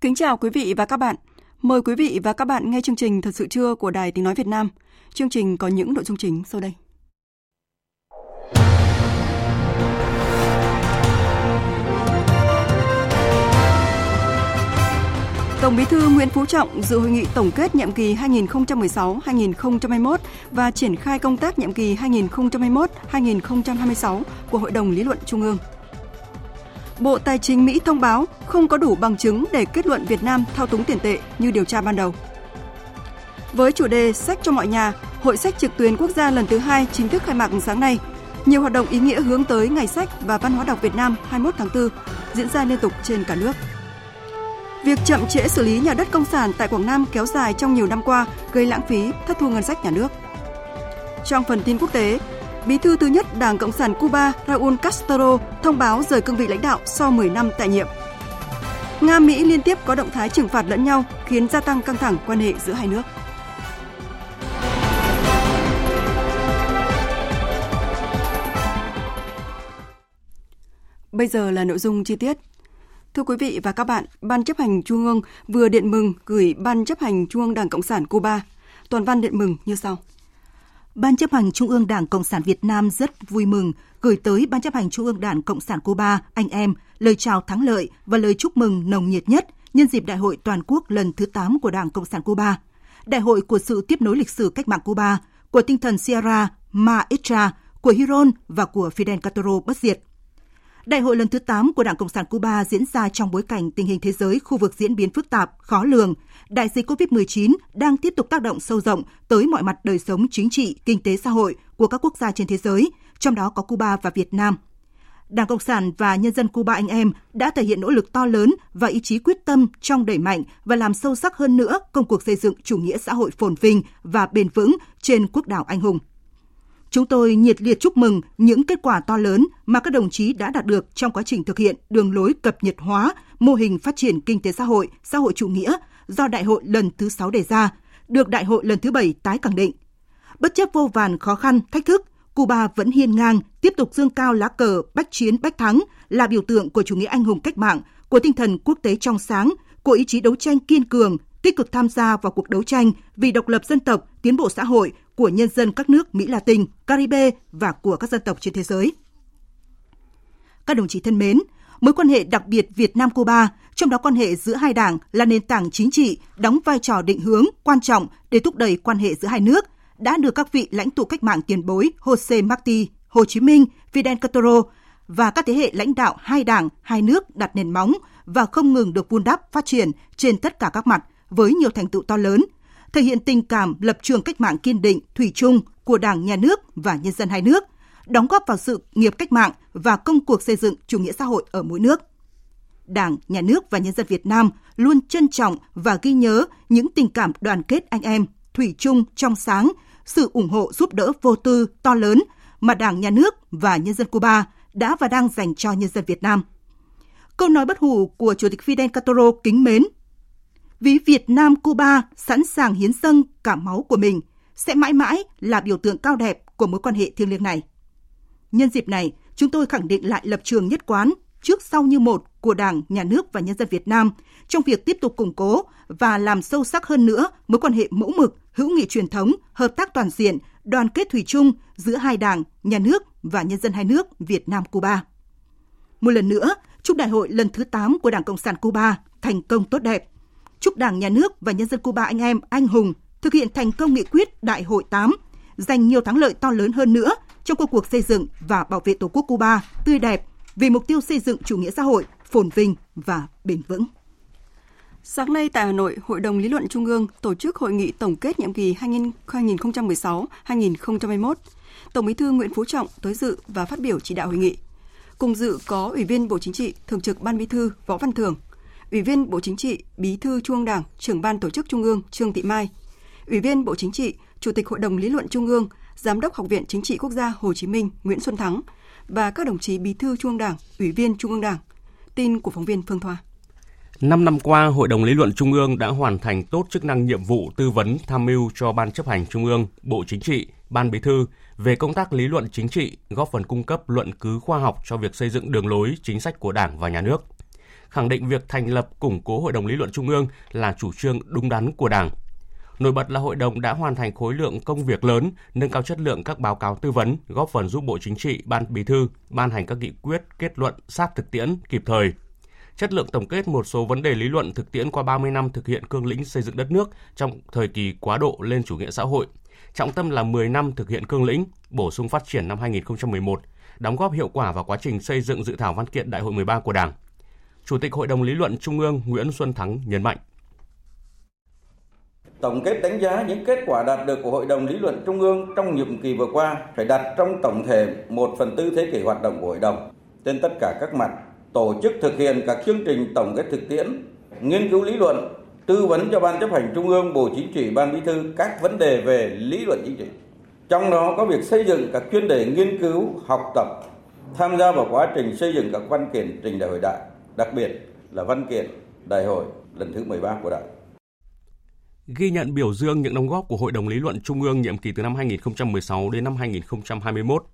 Kính chào quý vị và các bạn. Mời quý vị và các bạn nghe chương trình Thật sự trưa của Đài Tiếng Nói Việt Nam. Chương trình có những nội dung chính sau đây. Tổng Bí thư Nguyễn Phú Trọng dự hội nghị tổng kết nhiệm kỳ 2016-2021 và triển khai công tác nhiệm kỳ 2021-2026 của Hội đồng Lý luận Trung ương. Bộ Tài chính Mỹ thông báo không có đủ bằng chứng để kết luận Việt Nam thao túng tiền tệ như điều tra ban đầu. Với chủ đề Sách cho mọi nhà, Hội sách trực tuyến quốc gia lần thứ hai chính thức khai mạc sáng nay. Nhiều hoạt động ý nghĩa hướng tới Ngày sách và Văn hóa đọc Việt Nam 21 tháng 4 diễn ra liên tục trên cả nước. Việc chậm trễ xử lý nhà đất công sản tại Quảng Nam kéo dài trong nhiều năm qua gây lãng phí, thất thu ngân sách nhà nước. Trong phần tin quốc tế, Bí thư thứ nhất Đảng Cộng sản Cuba Raúl Castro thông báo rời cương vị lãnh đạo sau 10 năm tại nhiệm. Nga Mỹ liên tiếp có động thái trừng phạt lẫn nhau khiến gia tăng căng thẳng quan hệ giữa hai nước. Bây giờ là nội dung chi tiết. Thưa quý vị và các bạn, Ban chấp hành Trung ương vừa điện mừng gửi Ban chấp hành Trung ương Đảng Cộng sản Cuba. Toàn văn điện mừng như sau. Ban chấp hành Trung ương Đảng Cộng sản Việt Nam rất vui mừng gửi tới Ban chấp hành Trung ương Đảng Cộng sản Cuba, anh em, lời chào thắng lợi và lời chúc mừng nồng nhiệt nhất nhân dịp Đại hội Toàn quốc lần thứ 8 của Đảng Cộng sản Cuba. Đại hội của sự tiếp nối lịch sử cách mạng Cuba, của tinh thần Sierra Maestra, của Hiron và của Fidel Castro bất diệt. Đại hội lần thứ 8 của Đảng Cộng sản Cuba diễn ra trong bối cảnh tình hình thế giới khu vực diễn biến phức tạp, khó lường, đại dịch COVID-19 đang tiếp tục tác động sâu rộng tới mọi mặt đời sống chính trị, kinh tế xã hội của các quốc gia trên thế giới, trong đó có Cuba và Việt Nam. Đảng Cộng sản và nhân dân Cuba anh em đã thể hiện nỗ lực to lớn và ý chí quyết tâm trong đẩy mạnh và làm sâu sắc hơn nữa công cuộc xây dựng chủ nghĩa xã hội phồn vinh và bền vững trên quốc đảo anh hùng. Chúng tôi nhiệt liệt chúc mừng những kết quả to lớn mà các đồng chí đã đạt được trong quá trình thực hiện đường lối cập nhật hóa mô hình phát triển kinh tế xã hội, xã hội chủ nghĩa do Đại hội lần thứ 6 đề ra, được Đại hội lần thứ 7 tái khẳng định. Bất chấp vô vàn khó khăn, thách thức, Cuba vẫn hiên ngang, tiếp tục dương cao lá cờ bách chiến bách thắng là biểu tượng của chủ nghĩa anh hùng cách mạng, của tinh thần quốc tế trong sáng, của ý chí đấu tranh kiên cường, tích cực tham gia vào cuộc đấu tranh vì độc lập dân tộc, tiến bộ xã hội của nhân dân các nước Mỹ Latin, Caribe và của các dân tộc trên thế giới. Các đồng chí thân mến, mối quan hệ đặc biệt Việt Nam Cuba, trong đó quan hệ giữa hai đảng là nền tảng chính trị, đóng vai trò định hướng quan trọng để thúc đẩy quan hệ giữa hai nước, đã được các vị lãnh tụ cách mạng tiền bối Jose Marti, Hồ Chí Minh, Fidel Castro và các thế hệ lãnh đạo hai đảng, hai nước đặt nền móng và không ngừng được vun đắp phát triển trên tất cả các mặt với nhiều thành tựu to lớn, thể hiện tình cảm lập trường cách mạng kiên định, thủy chung của Đảng, Nhà nước và nhân dân hai nước, đóng góp vào sự nghiệp cách mạng và công cuộc xây dựng chủ nghĩa xã hội ở mỗi nước. Đảng, Nhà nước và nhân dân Việt Nam luôn trân trọng và ghi nhớ những tình cảm đoàn kết anh em, thủy chung, trong sáng, sự ủng hộ giúp đỡ vô tư, to lớn mà Đảng, Nhà nước và nhân dân Cuba đã và đang dành cho nhân dân Việt Nam. Câu nói bất hủ của Chủ tịch Fidel Castro kính mến vì Việt Nam Cuba sẵn sàng hiến dâng cả máu của mình sẽ mãi mãi là biểu tượng cao đẹp của mối quan hệ thiêng liêng này. Nhân dịp này, chúng tôi khẳng định lại lập trường nhất quán trước sau như một của Đảng, Nhà nước và nhân dân Việt Nam trong việc tiếp tục củng cố và làm sâu sắc hơn nữa mối quan hệ mẫu mực, hữu nghị truyền thống, hợp tác toàn diện, đoàn kết thủy chung giữa hai đảng, nhà nước và nhân dân hai nước Việt Nam Cuba. Một lần nữa, chúc đại hội lần thứ 8 của Đảng Cộng sản Cuba thành công tốt đẹp. Chúc Đảng, Nhà nước và nhân dân Cuba anh em anh hùng thực hiện thành công nghị quyết Đại hội 8, giành nhiều thắng lợi to lớn hơn nữa trong công cuộc xây dựng và bảo vệ Tổ quốc Cuba tươi đẹp, vì mục tiêu xây dựng chủ nghĩa xã hội, phồn vinh và bền vững. Sáng nay tại Hà Nội, Hội đồng Lý luận Trung ương tổ chức hội nghị tổng kết nhiệm kỳ 2016-2021. Tổng Bí thư Nguyễn Phú Trọng tới dự và phát biểu chỉ đạo hội nghị. Cùng dự có Ủy viên Bộ Chính trị, Thường trực Ban Bí thư Võ Văn Thưởng, Ủy viên Bộ Chính trị, Bí thư Trung ương Đảng, Trưởng ban Tổ chức Trung ương Trương Thị Mai, Ủy viên Bộ Chính trị, Chủ tịch Hội đồng Lý luận Trung ương, Giám đốc Học viện Chính trị Quốc gia Hồ Chí Minh Nguyễn Xuân Thắng và các đồng chí Bí thư Trung ương Đảng, Ủy viên Trung ương Đảng. Tin của phóng viên Phương Thoa. Năm năm qua, Hội đồng Lý luận Trung ương đã hoàn thành tốt chức năng nhiệm vụ tư vấn tham mưu cho Ban chấp hành Trung ương, Bộ Chính trị, Ban Bí thư về công tác lý luận chính trị, góp phần cung cấp luận cứ khoa học cho việc xây dựng đường lối, chính sách của Đảng và Nhà nước. Khẳng định việc thành lập củng cố Hội đồng Lý luận Trung ương là chủ trương đúng đắn của Đảng. Nổi bật là hội đồng đã hoàn thành khối lượng công việc lớn, nâng cao chất lượng các báo cáo tư vấn, góp phần giúp Bộ Chính trị, Ban Bí thư ban hành các nghị quyết, kết luận sát thực tiễn kịp thời, chất lượng tổng kết một số vấn đề lý luận thực tiễn qua 30 năm thực hiện cương lĩnh xây dựng đất nước trong thời kỳ quá độ lên chủ nghĩa xã hội. Trọng tâm là 10 năm thực hiện cương lĩnh, bổ sung phát triển năm 2011, đóng góp hiệu quả vào quá trình xây dựng dự thảo văn kiện Đại hội 13 của Đảng. Chủ tịch Hội đồng Lý luận Trung ương Nguyễn Xuân Thắng nhấn mạnh. Tổng kết đánh giá những kết quả đạt được của Hội đồng Lý luận Trung ương trong nhiệm kỳ vừa qua phải đặt trong tổng thể một phần tư thế kỷ hoạt động của Hội đồng trên tất cả các mặt tổ chức thực hiện các chương trình tổng kết thực tiễn, nghiên cứu lý luận, tư vấn cho Ban chấp hành Trung ương, Bộ Chính trị, Ban Bí thư các vấn đề về lý luận chính trị. Trong đó có việc xây dựng các chuyên đề nghiên cứu, học tập, tham gia vào quá trình xây dựng các văn kiện trình đại hội đại, đặc biệt là văn kiện đại hội lần thứ 13 của Đảng. Ghi nhận biểu dương những đóng góp của Hội đồng Lý luận Trung ương nhiệm kỳ từ năm 2016 đến năm 2021,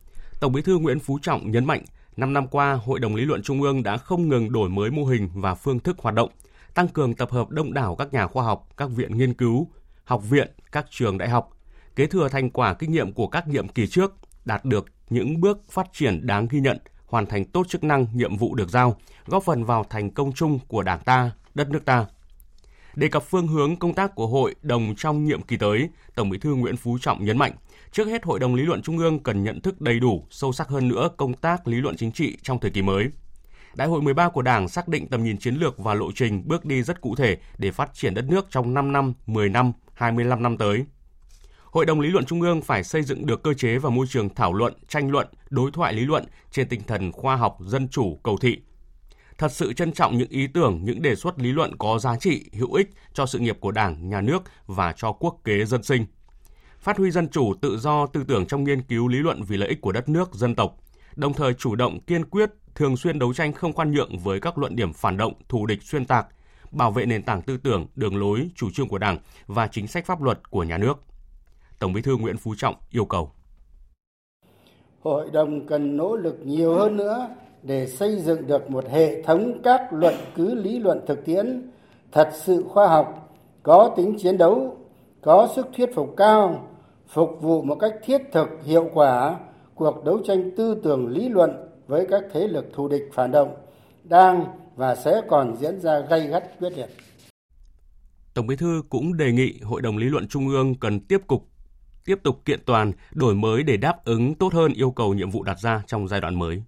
Tổng Bí thư Nguyễn Phú Trọng nhấn mạnh 5 năm qua, Hội đồng Lý luận Trung ương đã không ngừng đổi mới mô hình và phương thức hoạt động, tăng cường tập hợp đông đảo các nhà khoa học, các viện nghiên cứu, học viện, các trường đại học, kế thừa thành quả kinh nghiệm của các nhiệm kỳ trước, đạt được những bước phát triển đáng ghi nhận, hoàn thành tốt chức năng nhiệm vụ được giao, góp phần vào thành công chung của Đảng ta, đất nước ta. Đề cập phương hướng công tác của hội đồng trong nhiệm kỳ tới, Tổng Bí thư Nguyễn Phú Trọng nhấn mạnh, Trước hết, Hội đồng Lý luận Trung ương cần nhận thức đầy đủ, sâu sắc hơn nữa công tác lý luận chính trị trong thời kỳ mới. Đại hội 13 của Đảng xác định tầm nhìn chiến lược và lộ trình bước đi rất cụ thể để phát triển đất nước trong 5 năm, 10 năm, 25 năm tới. Hội đồng Lý luận Trung ương phải xây dựng được cơ chế và môi trường thảo luận, tranh luận, đối thoại lý luận trên tinh thần khoa học, dân chủ, cầu thị. Thật sự trân trọng những ý tưởng, những đề xuất lý luận có giá trị, hữu ích cho sự nghiệp của Đảng, Nhà nước và cho quốc kế dân sinh phát huy dân chủ tự do tư tưởng trong nghiên cứu lý luận vì lợi ích của đất nước, dân tộc, đồng thời chủ động kiên quyết, thường xuyên đấu tranh không khoan nhượng với các luận điểm phản động, thù địch xuyên tạc, bảo vệ nền tảng tư tưởng, đường lối, chủ trương của Đảng và chính sách pháp luật của nhà nước. Tổng Bí thư Nguyễn Phú Trọng yêu cầu Hội đồng cần nỗ lực nhiều hơn nữa để xây dựng được một hệ thống các luận cứ lý luận thực tiễn thật sự khoa học, có tính chiến đấu, có sức thuyết phục cao, phục vụ một cách thiết thực hiệu quả cuộc đấu tranh tư tưởng lý luận với các thế lực thù địch phản động đang và sẽ còn diễn ra gay gắt quyết liệt. Tổng Bí thư cũng đề nghị Hội đồng Lý luận Trung ương cần tiếp tục tiếp tục kiện toàn, đổi mới để đáp ứng tốt hơn yêu cầu nhiệm vụ đặt ra trong giai đoạn mới.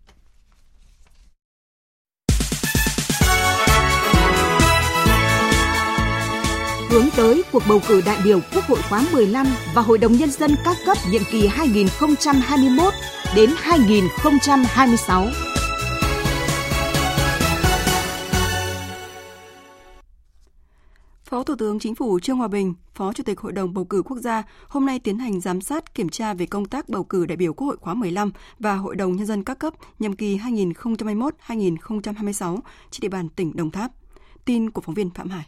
Hướng tới cuộc bầu cử đại biểu Quốc hội khóa 15 và Hội đồng Nhân dân các cấp nhiệm kỳ 2021 đến 2026. Phó Thủ tướng Chính phủ Trương Hòa Bình, Phó Chủ tịch Hội đồng Bầu cử Quốc gia, hôm nay tiến hành giám sát kiểm tra về công tác bầu cử đại biểu Quốc hội khóa 15 và Hội đồng Nhân dân các cấp nhiệm kỳ 2021-2026 trên địa bàn tỉnh Đồng Tháp. Tin của phóng viên Phạm Hải.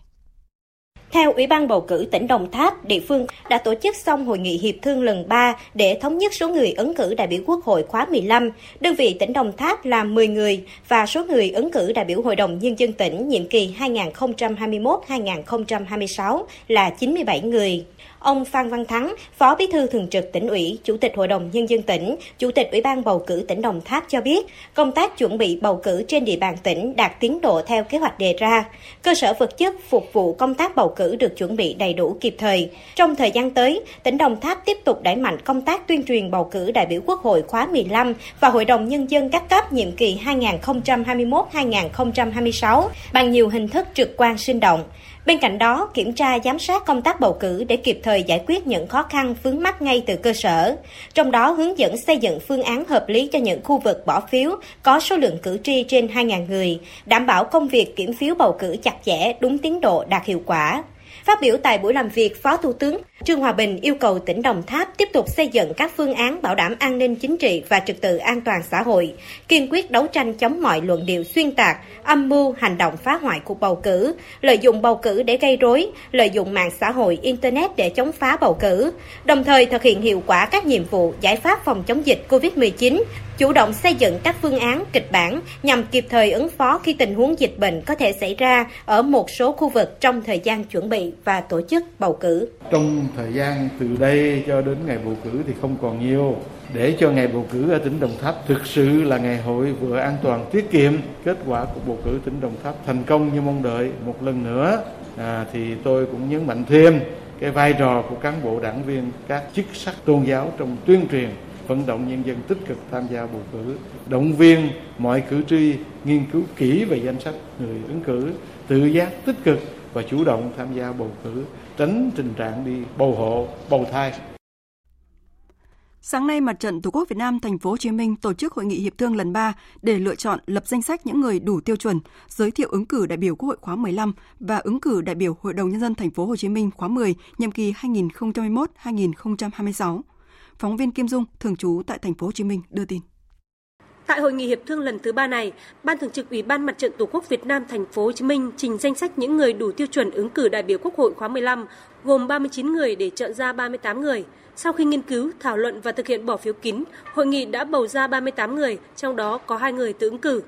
Theo Ủy ban bầu cử tỉnh Đồng Tháp, địa phương đã tổ chức xong hội nghị hiệp thương lần 3 để thống nhất số người ứng cử đại biểu Quốc hội khóa 15. Đơn vị tỉnh Đồng Tháp là 10 người và số người ứng cử đại biểu Hội đồng Nhân dân tỉnh nhiệm kỳ 2021-2026 là 97 người ông Phan Văn Thắng, Phó Bí thư Thường trực tỉnh ủy, Chủ tịch Hội đồng Nhân dân tỉnh, Chủ tịch Ủy ban bầu cử tỉnh Đồng Tháp cho biết, công tác chuẩn bị bầu cử trên địa bàn tỉnh đạt tiến độ theo kế hoạch đề ra. Cơ sở vật chất phục vụ công tác bầu cử được chuẩn bị đầy đủ kịp thời. Trong thời gian tới, tỉnh Đồng Tháp tiếp tục đẩy mạnh công tác tuyên truyền bầu cử đại biểu Quốc hội khóa 15 và Hội đồng Nhân dân các cấp nhiệm kỳ 2021-2026 bằng nhiều hình thức trực quan sinh động. Bên cạnh đó, kiểm tra giám sát công tác bầu cử để kịp thời giải quyết những khó khăn vướng mắt ngay từ cơ sở. Trong đó hướng dẫn xây dựng phương án hợp lý cho những khu vực bỏ phiếu có số lượng cử tri trên 2.000 người, đảm bảo công việc kiểm phiếu bầu cử chặt chẽ, đúng tiến độ, đạt hiệu quả. Phát biểu tại buổi làm việc, Phó Thủ tướng Trương Hòa Bình yêu cầu tỉnh Đồng Tháp tiếp tục xây dựng các phương án bảo đảm an ninh chính trị và trật tự an toàn xã hội, kiên quyết đấu tranh chống mọi luận điệu xuyên tạc, âm mưu, hành động phá hoại cuộc bầu cử, lợi dụng bầu cử để gây rối, lợi dụng mạng xã hội, internet để chống phá bầu cử, đồng thời thực hiện hiệu quả các nhiệm vụ giải pháp phòng chống dịch COVID-19, chủ động xây dựng các phương án, kịch bản nhằm kịp thời ứng phó khi tình huống dịch bệnh có thể xảy ra ở một số khu vực trong thời gian chuẩn bị và tổ chức bầu cử. Trong thời gian từ đây cho đến ngày bầu cử thì không còn nhiều. Để cho ngày bầu cử ở tỉnh Đồng Tháp thực sự là ngày hội vừa an toàn tiết kiệm, kết quả của bầu cử tỉnh Đồng Tháp thành công như mong đợi một lần nữa à, thì tôi cũng nhấn mạnh thêm cái vai trò của cán bộ đảng viên các chức sắc tôn giáo trong tuyên truyền vận động nhân dân tích cực tham gia bầu cử, động viên mọi cử tri nghiên cứu kỹ về danh sách người ứng cử, tự giác tích cực và chủ động tham gia bầu cử, tránh tình trạng đi bầu hộ, bầu thai. Sáng nay, Mặt trận Tổ quốc Việt Nam Thành phố Hồ Chí Minh tổ chức hội nghị hiệp thương lần 3 để lựa chọn lập danh sách những người đủ tiêu chuẩn, giới thiệu ứng cử đại biểu Quốc hội khóa 15 và ứng cử đại biểu Hội đồng nhân dân Thành phố Hồ Chí Minh khóa 10, nhiệm kỳ 2021-2026. Phóng viên Kim Dung, thường trú tại Thành phố Hồ Chí Minh đưa tin. Tại hội nghị hiệp thương lần thứ ba này, Ban Thường trực Ủy ban Mặt trận Tổ quốc Việt Nam thành phố Hồ Chí Minh trình danh sách những người đủ tiêu chuẩn ứng cử đại biểu Quốc hội khóa 15, gồm 39 người để chọn ra 38 người. Sau khi nghiên cứu, thảo luận và thực hiện bỏ phiếu kín, hội nghị đã bầu ra 38 người, trong đó có 2 người tự ứng cử.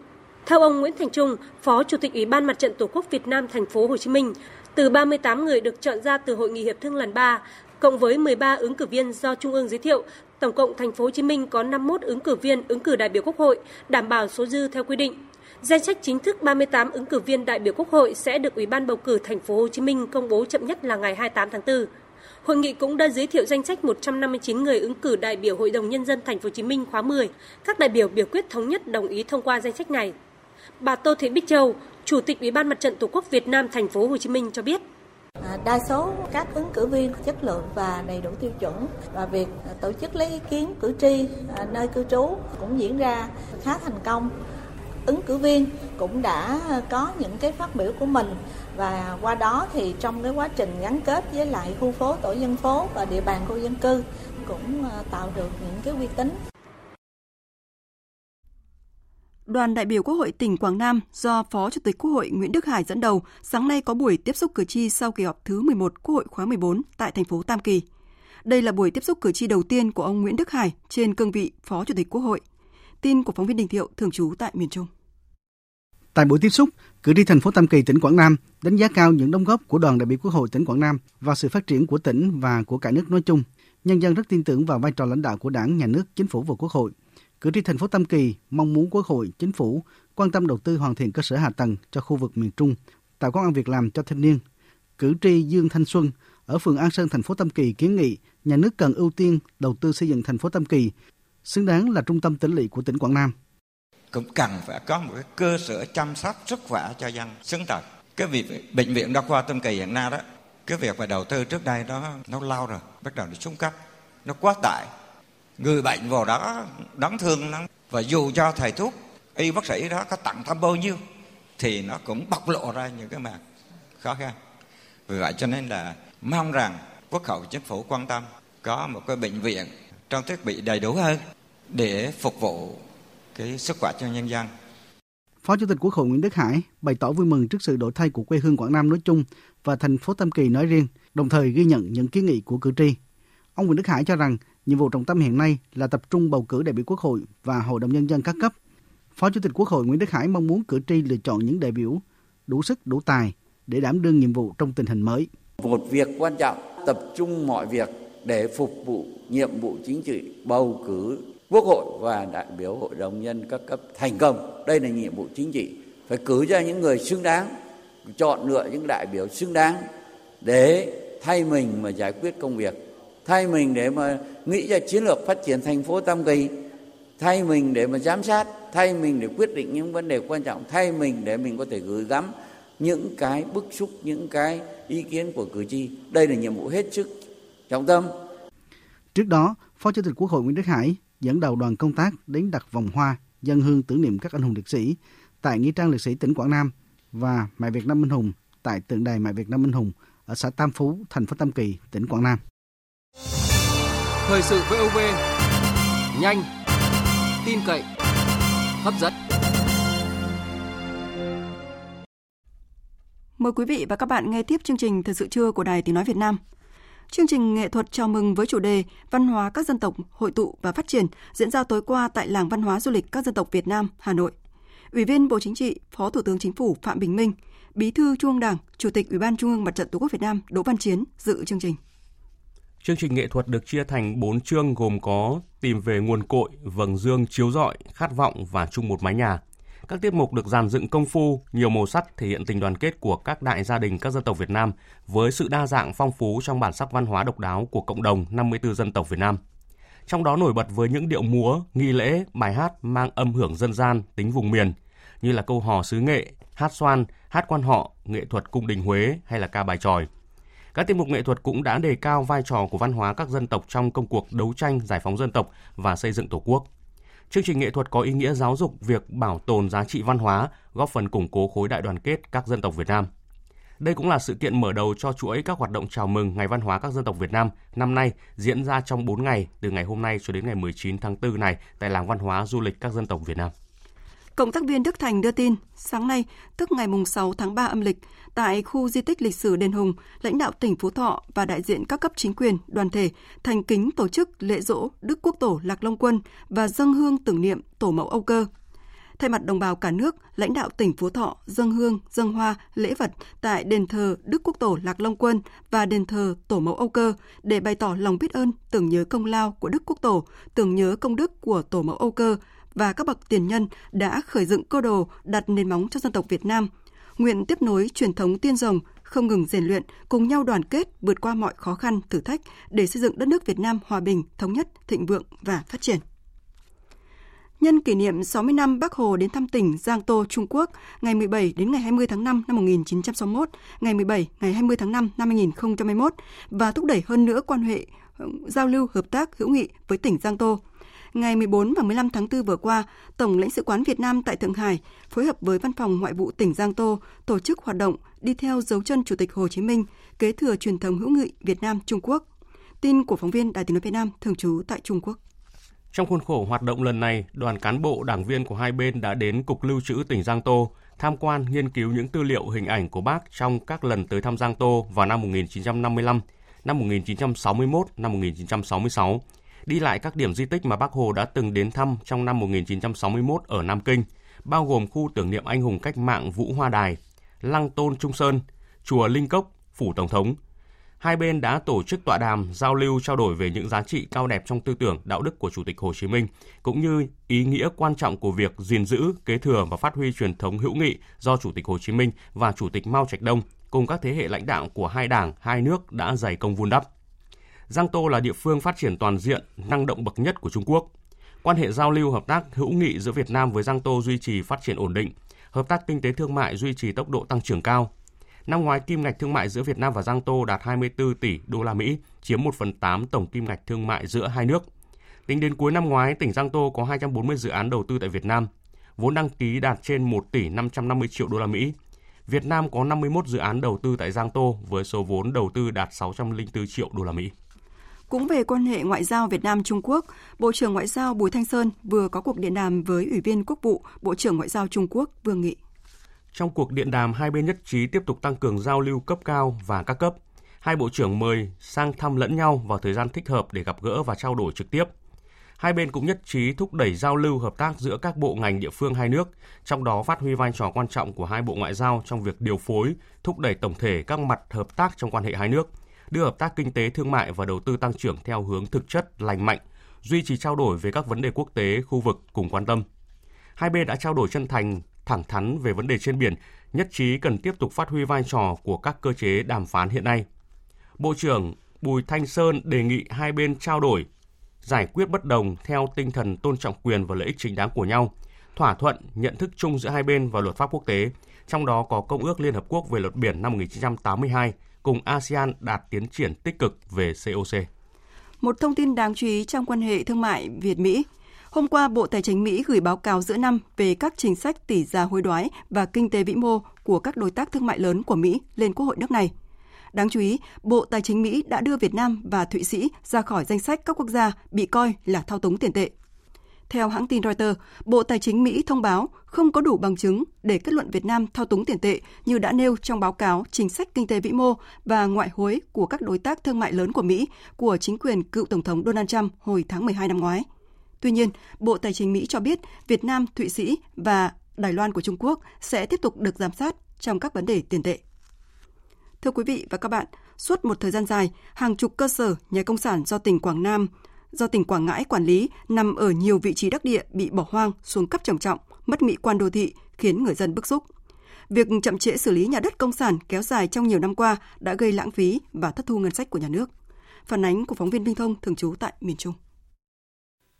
Theo ông Nguyễn Thành Trung, Phó Chủ tịch Ủy ban Mặt trận Tổ quốc Việt Nam thành phố Hồ Chí Minh, từ 38 người được chọn ra từ hội nghị hiệp thương lần 3, cộng với 13 ứng cử viên do Trung ương giới thiệu, tổng cộng thành phố Hồ Chí Minh có 51 ứng cử viên ứng cử đại biểu Quốc hội, đảm bảo số dư theo quy định. Danh sách chính thức 38 ứng cử viên đại biểu Quốc hội sẽ được Ủy ban bầu cử thành phố Hồ Chí Minh công bố chậm nhất là ngày 28 tháng 4. Hội nghị cũng đã giới thiệu danh sách 159 người ứng cử đại biểu Hội đồng nhân dân thành phố Hồ Chí Minh khóa 10. Các đại biểu biểu quyết thống nhất đồng ý thông qua danh sách này. Bà Tô Thị Bích Châu, Chủ tịch Ủy ban Mặt trận Tổ quốc Việt Nam thành phố Hồ Chí Minh cho biết: đa số các ứng cử viên chất lượng và đầy đủ tiêu chuẩn và việc tổ chức lấy ý kiến cử tri à, nơi cư trú cũng diễn ra khá thành công. Ứng cử viên cũng đã có những cái phát biểu của mình và qua đó thì trong cái quá trình gắn kết với lại khu phố tổ dân phố và địa bàn khu dân cư cũng à, tạo được những cái uy tín Đoàn đại biểu Quốc hội tỉnh Quảng Nam do Phó Chủ tịch Quốc hội Nguyễn Đức Hải dẫn đầu sáng nay có buổi tiếp xúc cử tri sau kỳ họp thứ 11 Quốc hội khóa 14 tại thành phố Tam Kỳ. Đây là buổi tiếp xúc cử tri đầu tiên của ông Nguyễn Đức Hải trên cương vị Phó Chủ tịch Quốc hội. Tin của phóng viên Đình Thiệu thường trú tại miền Trung. Tại buổi tiếp xúc, cử tri thành phố Tam Kỳ tỉnh Quảng Nam đánh giá cao những đóng góp của đoàn đại biểu Quốc hội tỉnh Quảng Nam vào sự phát triển của tỉnh và của cả nước nói chung. Nhân dân rất tin tưởng vào vai trò lãnh đạo của Đảng, Nhà nước, Chính phủ và Quốc hội Cử tri thành phố Tam Kỳ mong muốn Quốc hội, Chính phủ quan tâm đầu tư hoàn thiện cơ sở hạ tầng cho khu vực miền Trung, tạo công an việc làm cho thanh niên. Cử tri Dương Thanh Xuân ở phường An Sơn, thành phố Tam Kỳ kiến nghị nhà nước cần ưu tiên đầu tư xây dựng thành phố Tam Kỳ xứng đáng là trung tâm tỉnh lỵ của tỉnh Quảng Nam. Cũng cần phải có một cái cơ sở chăm sóc sức khỏe cho dân xứng tật. Cái việc bệnh viện đa khoa Tam Kỳ hiện nay đó, cái việc phải đầu tư trước đây đó nó lao rồi, bắt đầu nó xuống cấp, nó quá tải người bệnh vào đó đáng thương lắm và dù cho thầy thuốc y bác sĩ đó có tặng thăm bao nhiêu thì nó cũng bộc lộ ra những cái mặt khó khăn vì vậy cho nên là mong rằng quốc hội chính phủ quan tâm có một cái bệnh viện trang thiết bị đầy đủ hơn để phục vụ cái sức khỏe cho nhân dân. Phó Chủ tịch Quốc hội Nguyễn Đức Hải bày tỏ vui mừng trước sự đổi thay của quê hương Quảng Nam nói chung và thành phố Tam Kỳ nói riêng, đồng thời ghi nhận những kiến nghị của cử tri. Ông Nguyễn Đức Hải cho rằng Nhiệm vụ trọng tâm hiện nay là tập trung bầu cử đại biểu Quốc hội và Hội đồng Nhân dân các cấp. Phó Chủ tịch Quốc hội Nguyễn Đức Hải mong muốn cử tri lựa chọn những đại biểu đủ sức, đủ tài để đảm đương nhiệm vụ trong tình hình mới. Một việc quan trọng tập trung mọi việc để phục vụ nhiệm vụ chính trị bầu cử quốc hội và đại biểu hội đồng nhân các cấp thành công. Đây là nhiệm vụ chính trị. Phải cử ra những người xứng đáng, chọn lựa những đại biểu xứng đáng để thay mình mà giải quyết công việc, thay mình để mà nghĩ ra chiến lược phát triển thành phố Tam Kỳ, thay mình để mà giám sát, thay mình để quyết định những vấn đề quan trọng, thay mình để mình có thể gửi gắm những cái bức xúc, những cái ý kiến của cử tri. Đây là nhiệm vụ hết sức trọng tâm. Trước đó, Phó Chủ tịch Quốc hội Nguyễn Đức Hải dẫn đầu đoàn công tác đến đặt vòng hoa dân hương tưởng niệm các anh hùng liệt sĩ tại nghĩa trang liệt sĩ tỉnh Quảng Nam và Mẹ Việt Nam Minh Hùng tại tượng đài Mẹ Việt Nam Minh Hùng ở xã Tam Phú, thành phố Tam Kỳ, tỉnh Quảng Nam. Thời sự VOV nhanh, tin cậy, hấp dẫn. Mời quý vị và các bạn nghe tiếp chương trình Thời sự trưa của Đài Tiếng Nói Việt Nam. Chương trình nghệ thuật chào mừng với chủ đề Văn hóa các dân tộc hội tụ và phát triển diễn ra tối qua tại Làng Văn hóa Du lịch các dân tộc Việt Nam, Hà Nội. Ủy viên Bộ Chính trị, Phó Thủ tướng Chính phủ Phạm Bình Minh, Bí thư Trung ương Đảng, Chủ tịch Ủy ban Trung ương Mặt trận Tổ quốc Việt Nam Đỗ Văn Chiến dự chương trình. Chương trình nghệ thuật được chia thành 4 chương gồm có tìm về nguồn cội, vầng dương chiếu rọi, khát vọng và chung một mái nhà. Các tiết mục được dàn dựng công phu, nhiều màu sắc thể hiện tình đoàn kết của các đại gia đình các dân tộc Việt Nam với sự đa dạng phong phú trong bản sắc văn hóa độc đáo của cộng đồng 54 dân tộc Việt Nam. Trong đó nổi bật với những điệu múa, nghi lễ, bài hát mang âm hưởng dân gian, tính vùng miền, như là câu hò xứ nghệ, hát xoan, hát quan họ, nghệ thuật cung đình Huế hay là ca bài tròi. Các tiết mục nghệ thuật cũng đã đề cao vai trò của văn hóa các dân tộc trong công cuộc đấu tranh giải phóng dân tộc và xây dựng Tổ quốc. Chương trình nghệ thuật có ý nghĩa giáo dục việc bảo tồn giá trị văn hóa, góp phần củng cố khối đại đoàn kết các dân tộc Việt Nam. Đây cũng là sự kiện mở đầu cho chuỗi các hoạt động chào mừng Ngày Văn hóa các dân tộc Việt Nam năm nay diễn ra trong 4 ngày từ ngày hôm nay cho đến ngày 19 tháng 4 này tại Làng Văn hóa Du lịch các dân tộc Việt Nam. Cộng tác viên Đức Thành đưa tin, sáng nay, tức ngày 6 tháng 3 âm lịch, tại khu di tích lịch sử Đền Hùng, lãnh đạo tỉnh Phú Thọ và đại diện các cấp chính quyền, đoàn thể thành kính tổ chức lễ dỗ Đức Quốc Tổ Lạc Long Quân và dâng hương tưởng niệm Tổ mẫu Âu Cơ. Thay mặt đồng bào cả nước, lãnh đạo tỉnh Phú Thọ dâng hương, dâng hoa, lễ vật tại đền thờ Đức Quốc Tổ Lạc Long Quân và đền thờ Tổ mẫu Âu Cơ để bày tỏ lòng biết ơn, tưởng nhớ công lao của Đức Quốc Tổ, tưởng nhớ công đức của Tổ mẫu Âu Cơ và các bậc tiền nhân đã khởi dựng cơ đồ đặt nền móng cho dân tộc Việt Nam. Nguyện tiếp nối truyền thống tiên rồng, không ngừng rèn luyện, cùng nhau đoàn kết vượt qua mọi khó khăn, thử thách để xây dựng đất nước Việt Nam hòa bình, thống nhất, thịnh vượng và phát triển. Nhân kỷ niệm 60 năm Bác Hồ đến thăm tỉnh Giang Tô, Trung Quốc, ngày 17 đến ngày 20 tháng 5 năm 1961, ngày 17, ngày 20 tháng 5 năm 2021 và thúc đẩy hơn nữa quan hệ giao lưu hợp tác hữu nghị với tỉnh Giang Tô – Ngày 14 và 15 tháng 4 vừa qua, Tổng lãnh sự quán Việt Nam tại Thượng Hải phối hợp với Văn phòng Ngoại vụ tỉnh Giang Tô tổ chức hoạt động đi theo dấu chân Chủ tịch Hồ Chí Minh, kế thừa truyền thống hữu nghị Việt Nam Trung Quốc. Tin của phóng viên Đài Tiếng nói Việt Nam thường trú tại Trung Quốc. Trong khuôn khổ hoạt động lần này, đoàn cán bộ đảng viên của hai bên đã đến Cục Lưu trữ tỉnh Giang Tô tham quan nghiên cứu những tư liệu hình ảnh của bác trong các lần tới thăm Giang Tô vào năm 1955, năm 1961, năm 1966 đi lại các điểm di tích mà Bác Hồ đã từng đến thăm trong năm 1961 ở Nam Kinh, bao gồm khu tưởng niệm anh hùng cách mạng Vũ Hoa Đài, Lăng Tôn Trung Sơn, Chùa Linh Cốc, Phủ Tổng thống. Hai bên đã tổ chức tọa đàm, giao lưu trao đổi về những giá trị cao đẹp trong tư tưởng, đạo đức của Chủ tịch Hồ Chí Minh, cũng như ý nghĩa quan trọng của việc gìn giữ, kế thừa và phát huy truyền thống hữu nghị do Chủ tịch Hồ Chí Minh và Chủ tịch Mao Trạch Đông cùng các thế hệ lãnh đạo của hai đảng, hai nước đã dày công vun đắp. Giang Tô là địa phương phát triển toàn diện, năng động bậc nhất của Trung Quốc. Quan hệ giao lưu hợp tác hữu nghị giữa Việt Nam với Giang Tô duy trì phát triển ổn định, hợp tác kinh tế thương mại duy trì tốc độ tăng trưởng cao. Năm ngoái kim ngạch thương mại giữa Việt Nam và Giang Tô đạt 24 tỷ đô la Mỹ, chiếm 1 phần 8 tổng kim ngạch thương mại giữa hai nước. Tính đến cuối năm ngoái, tỉnh Giang Tô có 240 dự án đầu tư tại Việt Nam, vốn đăng ký đạt trên 1 tỷ 550 triệu đô la Mỹ. Việt Nam có 51 dự án đầu tư tại Giang Tô với số vốn đầu tư đạt 604 triệu đô la Mỹ. Cũng về quan hệ ngoại giao Việt Nam Trung Quốc, Bộ trưởng Ngoại giao Bùi Thanh Sơn vừa có cuộc điện đàm với Ủy viên Quốc vụ Bộ trưởng Ngoại giao Trung Quốc Vương Nghị. Trong cuộc điện đàm, hai bên nhất trí tiếp tục tăng cường giao lưu cấp cao và các cấp. Hai bộ trưởng mời sang thăm lẫn nhau vào thời gian thích hợp để gặp gỡ và trao đổi trực tiếp. Hai bên cũng nhất trí thúc đẩy giao lưu hợp tác giữa các bộ ngành địa phương hai nước, trong đó phát huy vai trò quan trọng của hai bộ ngoại giao trong việc điều phối, thúc đẩy tổng thể các mặt hợp tác trong quan hệ hai nước – đưa hợp tác kinh tế thương mại và đầu tư tăng trưởng theo hướng thực chất, lành mạnh, duy trì trao đổi về các vấn đề quốc tế, khu vực cùng quan tâm. Hai bên đã trao đổi chân thành, thẳng thắn về vấn đề trên biển, nhất trí cần tiếp tục phát huy vai trò của các cơ chế đàm phán hiện nay. Bộ trưởng Bùi Thanh Sơn đề nghị hai bên trao đổi, giải quyết bất đồng theo tinh thần tôn trọng quyền và lợi ích chính đáng của nhau, thỏa thuận nhận thức chung giữa hai bên và luật pháp quốc tế, trong đó có Công ước Liên Hợp Quốc về luật biển năm 1982, cùng ASEAN đạt tiến triển tích cực về COC. Một thông tin đáng chú ý trong quan hệ thương mại Việt-Mỹ. Hôm qua, Bộ Tài chính Mỹ gửi báo cáo giữa năm về các chính sách tỷ giá hối đoái và kinh tế vĩ mô của các đối tác thương mại lớn của Mỹ lên Quốc hội nước này. Đáng chú ý, Bộ Tài chính Mỹ đã đưa Việt Nam và Thụy Sĩ ra khỏi danh sách các quốc gia bị coi là thao túng tiền tệ. Theo hãng tin Reuters, Bộ Tài chính Mỹ thông báo không có đủ bằng chứng để kết luận Việt Nam thao túng tiền tệ như đã nêu trong báo cáo chính sách kinh tế vĩ mô và ngoại hối của các đối tác thương mại lớn của Mỹ của chính quyền cựu Tổng thống Donald Trump hồi tháng 12 năm ngoái. Tuy nhiên, Bộ Tài chính Mỹ cho biết Việt Nam, Thụy Sĩ và Đài Loan của Trung Quốc sẽ tiếp tục được giám sát trong các vấn đề tiền tệ. Thưa quý vị và các bạn, suốt một thời gian dài, hàng chục cơ sở nhà công sản do tỉnh Quảng Nam do tỉnh Quảng Ngãi quản lý nằm ở nhiều vị trí đắc địa bị bỏ hoang, xuống cấp trầm trọng, mất mỹ quan đô thị khiến người dân bức xúc. Việc chậm trễ xử lý nhà đất công sản kéo dài trong nhiều năm qua đã gây lãng phí và thất thu ngân sách của nhà nước. Phản ánh của phóng viên Minh Thông thường trú tại miền Trung.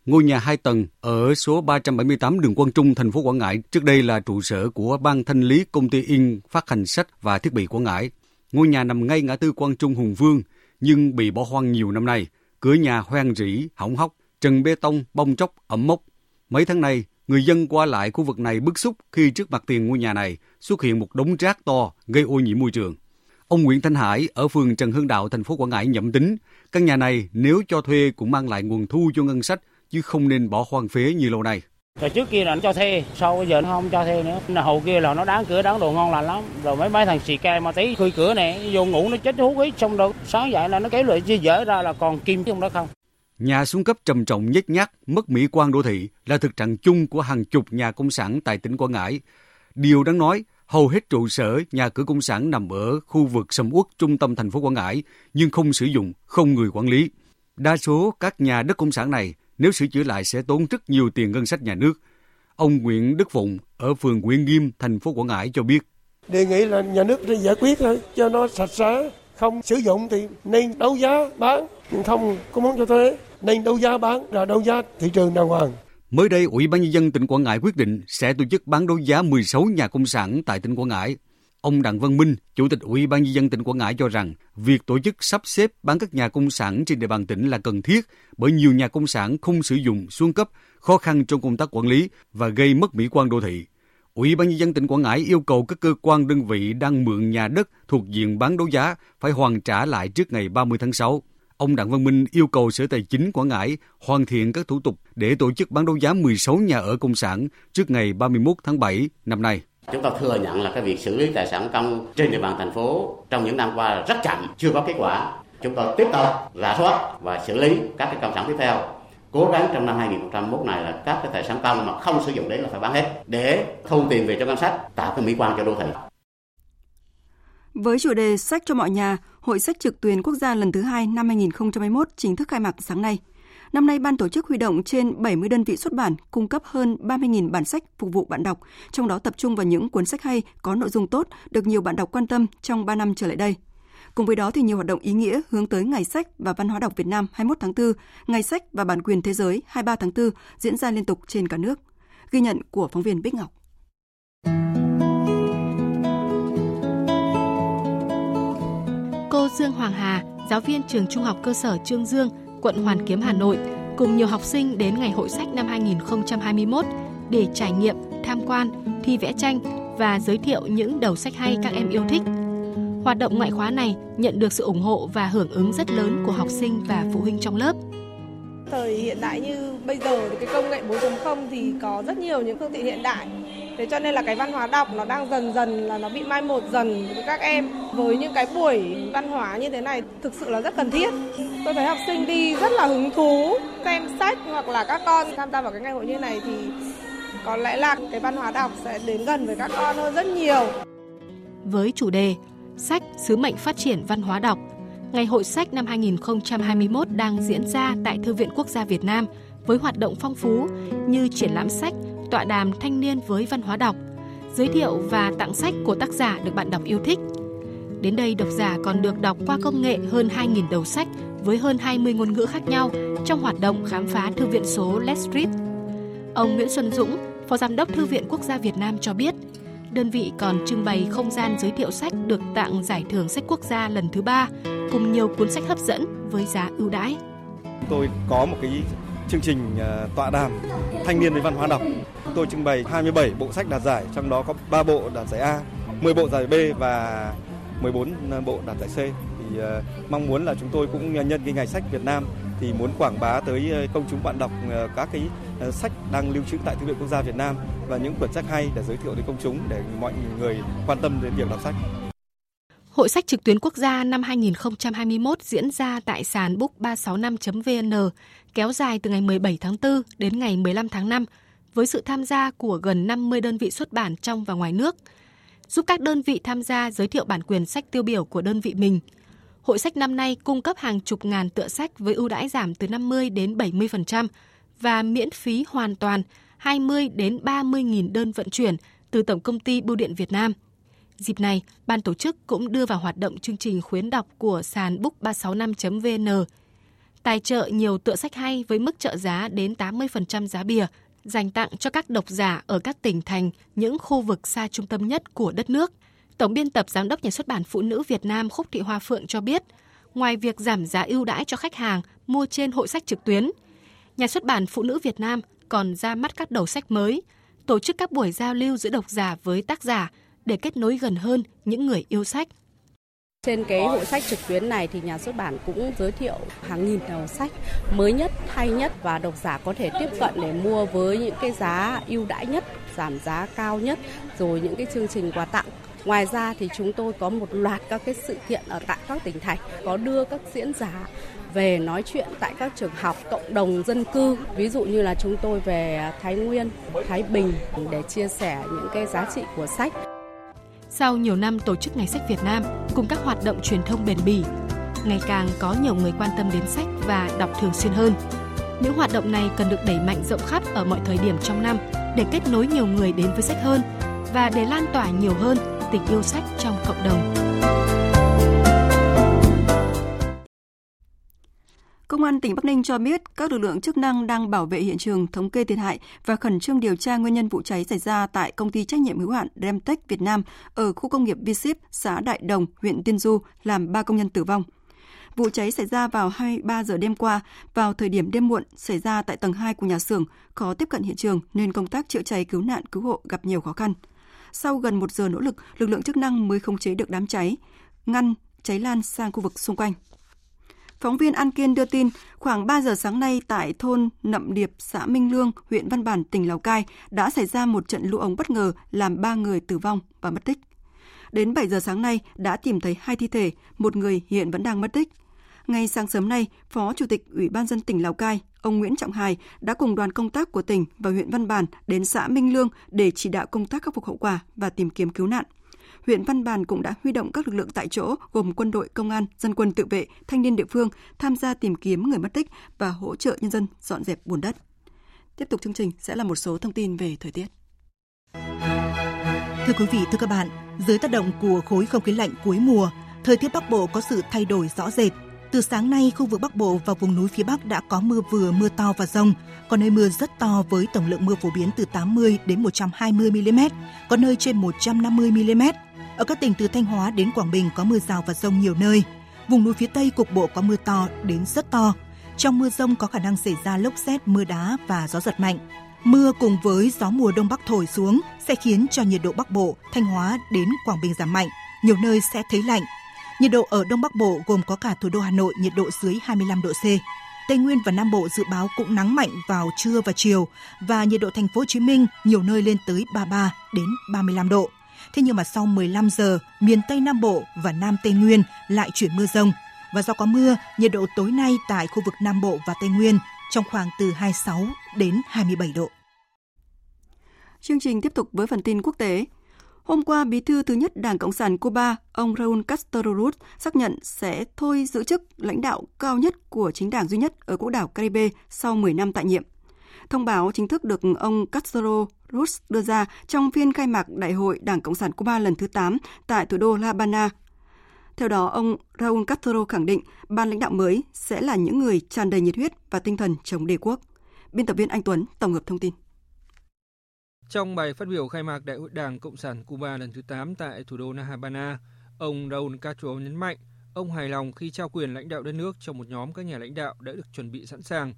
Ngôi nhà 2 tầng ở số 378 đường Quang Trung, thành phố Quảng Ngãi trước đây là trụ sở của ban thanh lý công ty in phát hành sách và thiết bị Quảng Ngãi. Ngôi nhà nằm ngay ngã tư Quang Trung Hùng Vương nhưng bị bỏ hoang nhiều năm nay – cửa nhà hoang rỉ, hỏng hóc, trần bê tông, bong chóc, ẩm mốc. Mấy tháng nay, người dân qua lại khu vực này bức xúc khi trước mặt tiền ngôi nhà này xuất hiện một đống rác to gây ô nhiễm môi trường. Ông Nguyễn Thanh Hải ở phường Trần Hưng Đạo, thành phố Quảng Ngãi nhậm tính, căn nhà này nếu cho thuê cũng mang lại nguồn thu cho ngân sách chứ không nên bỏ hoang phế như lâu nay. Rồi trước kia là nó cho thuê, sau bây giờ nó không cho thuê nữa. Là hầu kia là nó đáng cửa đáng đồ ngon lành lắm. Rồi mấy mấy thằng xì ke ma tí khui cửa này, vô ngủ nó chết hút ít xong rồi sáng dậy là nó kéo lại chia dở ra là còn kim trong đó không. Nhà xuống cấp trầm trọng nhếch nhác, mất mỹ quan đô thị là thực trạng chung của hàng chục nhà công sản tại tỉnh Quảng Ngãi. Điều đáng nói, hầu hết trụ sở nhà cửa công sản nằm ở khu vực sầm uất trung tâm thành phố Quảng Ngãi nhưng không sử dụng, không người quản lý. Đa số các nhà đất công sản này nếu sửa chữa lại sẽ tốn rất nhiều tiền ngân sách nhà nước. Ông Nguyễn Đức Phụng ở phường Nguyễn Nghiêm, thành phố Quảng Ngãi cho biết. Đề nghị là nhà nước để giải quyết thôi, cho nó sạch sẽ, không sử dụng thì nên đấu giá bán, không có muốn cho thuê, nên đấu giá bán là đấu giá thị trường đàng hoàng. Mới đây, Ủy ban nhân dân tỉnh Quảng Ngãi quyết định sẽ tổ chức bán đấu giá 16 nhà công sản tại tỉnh Quảng Ngãi. Ông Đặng Văn Minh, Chủ tịch Ủy ban nhân dân tỉnh Quảng Ngãi cho rằng, việc tổ chức sắp xếp bán các nhà công sản trên địa bàn tỉnh là cần thiết bởi nhiều nhà công sản không sử dụng xuống cấp, khó khăn trong công tác quản lý và gây mất mỹ quan đô thị. Ủy ban nhân dân tỉnh Quảng Ngãi yêu cầu các cơ quan đơn vị đang mượn nhà đất thuộc diện bán đấu giá phải hoàn trả lại trước ngày 30 tháng 6. Ông Đặng Văn Minh yêu cầu Sở Tài chính Quảng Ngãi hoàn thiện các thủ tục để tổ chức bán đấu giá 16 nhà ở công sản trước ngày 31 tháng 7 năm nay. Chúng ta thừa nhận là cái việc xử lý tài sản công trên địa bàn thành phố trong những năm qua rất chậm, chưa có kết quả. Chúng ta tiếp tục rà soát và xử lý các cái công sản tiếp theo. Cố gắng trong năm 2021 này là các cái tài sản công mà không sử dụng đến là phải bán hết để thu tiền về cho ngân sách, tạo cái mỹ quan cho đô thị. Với chủ đề Sách cho mọi nhà, Hội sách trực tuyến quốc gia lần thứ hai năm 2021 chính thức khai mạc sáng nay – Năm nay, ban tổ chức huy động trên 70 đơn vị xuất bản, cung cấp hơn 30.000 bản sách phục vụ bạn đọc, trong đó tập trung vào những cuốn sách hay, có nội dung tốt, được nhiều bạn đọc quan tâm trong 3 năm trở lại đây. Cùng với đó thì nhiều hoạt động ý nghĩa hướng tới Ngày sách và Văn hóa đọc Việt Nam 21 tháng 4, Ngày sách và bản quyền thế giới 23 tháng 4 diễn ra liên tục trên cả nước. Ghi nhận của phóng viên Bích Ngọc. Cô Dương Hoàng Hà, giáo viên trường Trung học cơ sở Trương Dương, quận Hoàn Kiếm, Hà Nội cùng nhiều học sinh đến Ngày hội sách năm 2021 để trải nghiệm, tham quan, thi vẽ tranh và giới thiệu những đầu sách hay các em yêu thích. Hoạt động ngoại khóa này nhận được sự ủng hộ và hưởng ứng rất lớn của học sinh và phụ huynh trong lớp. Thời hiện đại như bây giờ thì cái công nghệ 4.0 thì có rất nhiều những phương tiện hiện đại. Thế cho nên là cái văn hóa đọc nó đang dần dần là nó bị mai một dần với các em. Với những cái buổi văn hóa như thế này thực sự là rất cần thiết. Tôi thấy học sinh đi rất là hứng thú xem sách hoặc là các con tham gia vào cái ngày hội như này thì có lẽ là cái văn hóa đọc sẽ đến gần với các con hơn rất nhiều. Với chủ đề sách sứ mệnh phát triển văn hóa đọc Ngày hội sách năm 2021 đang diễn ra tại Thư viện Quốc gia Việt Nam với hoạt động phong phú như triển lãm sách, tọa đàm thanh niên với văn hóa đọc, giới thiệu và tặng sách của tác giả được bạn đọc yêu thích. Đến đây độc giả còn được đọc qua công nghệ hơn 2.000 đầu sách với hơn 20 ngôn ngữ khác nhau trong hoạt động khám phá thư viện số Let's Read. Ông Nguyễn Xuân Dũng, Phó Giám đốc Thư viện Quốc gia Việt Nam cho biết, đơn vị còn trưng bày không gian giới thiệu sách được tặng giải thưởng sách quốc gia lần thứ ba cùng nhiều cuốn sách hấp dẫn với giá ưu đãi. Tôi có một cái chương trình ờ, tọa đàm thanh niên với văn hóa đọc. Tôi trưng bày 27 bộ sách đạt giải, trong đó có 3 bộ đạt giải A, 10 bộ giải B và 14 ờ, bộ đạt giải C. Thì ờ, mong muốn là chúng tôi cũng nhân cái ngày sách Việt Nam thì muốn quảng bá tới công chúng bạn đọc các cái Ờ, sách đang lưu trữ tại Thư viện Quốc gia Việt Nam và những quyển sách hay để giới thiệu đến công chúng để mọi người quan tâm đến việc đọc sách. Hội sách trực tuyến quốc gia năm 2021 diễn ra tại sàn book365.vn kéo dài từ ngày 17 tháng 4 đến ngày 15 tháng 5 với sự tham gia của gần 50 đơn vị xuất bản trong và ngoài nước, giúp các đơn vị tham gia giới thiệu bản quyền sách tiêu biểu của đơn vị mình. Hội sách năm nay cung cấp hàng chục ngàn tựa sách với ưu đãi giảm từ 50 đến 70% và miễn phí hoàn toàn 20 đến 30 nghìn đơn vận chuyển từ Tổng công ty Bưu điện Việt Nam. Dịp này, ban tổ chức cũng đưa vào hoạt động chương trình khuyến đọc của sàn book365.vn, tài trợ nhiều tựa sách hay với mức trợ giá đến 80% giá bìa, dành tặng cho các độc giả ở các tỉnh thành, những khu vực xa trung tâm nhất của đất nước. Tổng biên tập Giám đốc Nhà xuất bản Phụ nữ Việt Nam Khúc Thị Hoa Phượng cho biết, ngoài việc giảm giá ưu đãi cho khách hàng mua trên hội sách trực tuyến, Nhà xuất bản Phụ nữ Việt Nam còn ra mắt các đầu sách mới, tổ chức các buổi giao lưu giữa độc giả với tác giả để kết nối gần hơn những người yêu sách. Trên cái hội sách trực tuyến này thì nhà xuất bản cũng giới thiệu hàng nghìn đầu sách mới nhất, hay nhất và độc giả có thể tiếp cận để mua với những cái giá ưu đãi nhất, giảm giá cao nhất, rồi những cái chương trình quà tặng. Ngoài ra thì chúng tôi có một loạt các cái sự kiện ở tại các tỉnh thành có đưa các diễn giả về nói chuyện tại các trường học, cộng đồng dân cư. Ví dụ như là chúng tôi về Thái Nguyên, Thái Bình để chia sẻ những cái giá trị của sách. Sau nhiều năm tổ chức Ngày sách Việt Nam cùng các hoạt động truyền thông bền bỉ, ngày càng có nhiều người quan tâm đến sách và đọc thường xuyên hơn. Những hoạt động này cần được đẩy mạnh rộng khắp ở mọi thời điểm trong năm để kết nối nhiều người đến với sách hơn và để lan tỏa nhiều hơn tình yêu sách trong cộng đồng. Công an tỉnh Bắc Ninh cho biết các lực lượng chức năng đang bảo vệ hiện trường, thống kê thiệt hại và khẩn trương điều tra nguyên nhân vụ cháy xảy ra tại công ty trách nhiệm hữu hạn Remtech Việt Nam ở khu công nghiệp v xã Đại Đồng, huyện Tiên Du, làm 3 công nhân tử vong. Vụ cháy xảy ra vào 23 giờ đêm qua, vào thời điểm đêm muộn xảy ra tại tầng 2 của nhà xưởng, khó tiếp cận hiện trường nên công tác chữa cháy cứu nạn cứu hộ gặp nhiều khó khăn. Sau gần một giờ nỗ lực, lực lượng chức năng mới khống chế được đám cháy, ngăn cháy lan sang khu vực xung quanh. Phóng viên An Kiên đưa tin, khoảng 3 giờ sáng nay tại thôn Nậm Điệp, xã Minh Lương, huyện Văn Bản, tỉnh Lào Cai đã xảy ra một trận lũ ống bất ngờ làm 3 người tử vong và mất tích. Đến 7 giờ sáng nay đã tìm thấy hai thi thể, một người hiện vẫn đang mất tích. Ngay sáng sớm nay, Phó Chủ tịch Ủy ban dân tỉnh Lào Cai, ông Nguyễn Trọng Hải đã cùng đoàn công tác của tỉnh và huyện Văn Bản đến xã Minh Lương để chỉ đạo công tác khắc phục hậu quả và tìm kiếm cứu nạn huyện Văn Bàn cũng đã huy động các lực lượng tại chỗ gồm quân đội, công an, dân quân tự vệ, thanh niên địa phương tham gia tìm kiếm người mất tích và hỗ trợ nhân dân dọn dẹp bùn đất. Tiếp tục chương trình sẽ là một số thông tin về thời tiết. Thưa quý vị, thưa các bạn, dưới tác động của khối không khí lạnh cuối mùa, thời tiết Bắc Bộ có sự thay đổi rõ rệt. Từ sáng nay, khu vực Bắc Bộ và vùng núi phía Bắc đã có mưa vừa, mưa to và rông, có nơi mưa rất to với tổng lượng mưa phổ biến từ 80 đến 120 mm, có nơi trên 150 mm. Ở các tỉnh từ Thanh Hóa đến Quảng Bình có mưa rào và rông nhiều nơi. Vùng núi phía Tây cục bộ có mưa to đến rất to. Trong mưa rông có khả năng xảy ra lốc xét, mưa đá và gió giật mạnh. Mưa cùng với gió mùa đông bắc thổi xuống sẽ khiến cho nhiệt độ Bắc Bộ, Thanh Hóa đến Quảng Bình giảm mạnh, nhiều nơi sẽ thấy lạnh. Nhiệt độ ở Đông Bắc Bộ gồm có cả thủ đô Hà Nội nhiệt độ dưới 25 độ C. Tây Nguyên và Nam Bộ dự báo cũng nắng mạnh vào trưa và chiều và nhiệt độ thành phố Hồ Chí Minh nhiều nơi lên tới 33 đến 35 độ. Thế nhưng mà sau 15 giờ, miền Tây Nam Bộ và Nam Tây Nguyên lại chuyển mưa rông. Và do có mưa, nhiệt độ tối nay tại khu vực Nam Bộ và Tây Nguyên trong khoảng từ 26 đến 27 độ. Chương trình tiếp tục với phần tin quốc tế. Hôm qua, bí thư thứ nhất Đảng Cộng sản Cuba, ông Raúl Castro Ruz xác nhận sẽ thôi giữ chức lãnh đạo cao nhất của chính đảng duy nhất ở quốc đảo Caribe sau 10 năm tại nhiệm. Thông báo chính thức được ông Castro Ruz đưa ra trong phiên khai mạc Đại hội Đảng Cộng sản Cuba lần thứ 8 tại thủ đô La Habana. Theo đó, ông Raúl Castro khẳng định ban lãnh đạo mới sẽ là những người tràn đầy nhiệt huyết và tinh thần chống đế quốc. Biên tập viên Anh Tuấn tổng hợp thông tin. Trong bài phát biểu khai mạc Đại hội Đảng Cộng sản Cuba lần thứ 8 tại thủ đô La Habana, ông Raúl Castro nhấn mạnh ông hài lòng khi trao quyền lãnh đạo đất nước cho một nhóm các nhà lãnh đạo đã được chuẩn bị sẵn sàng.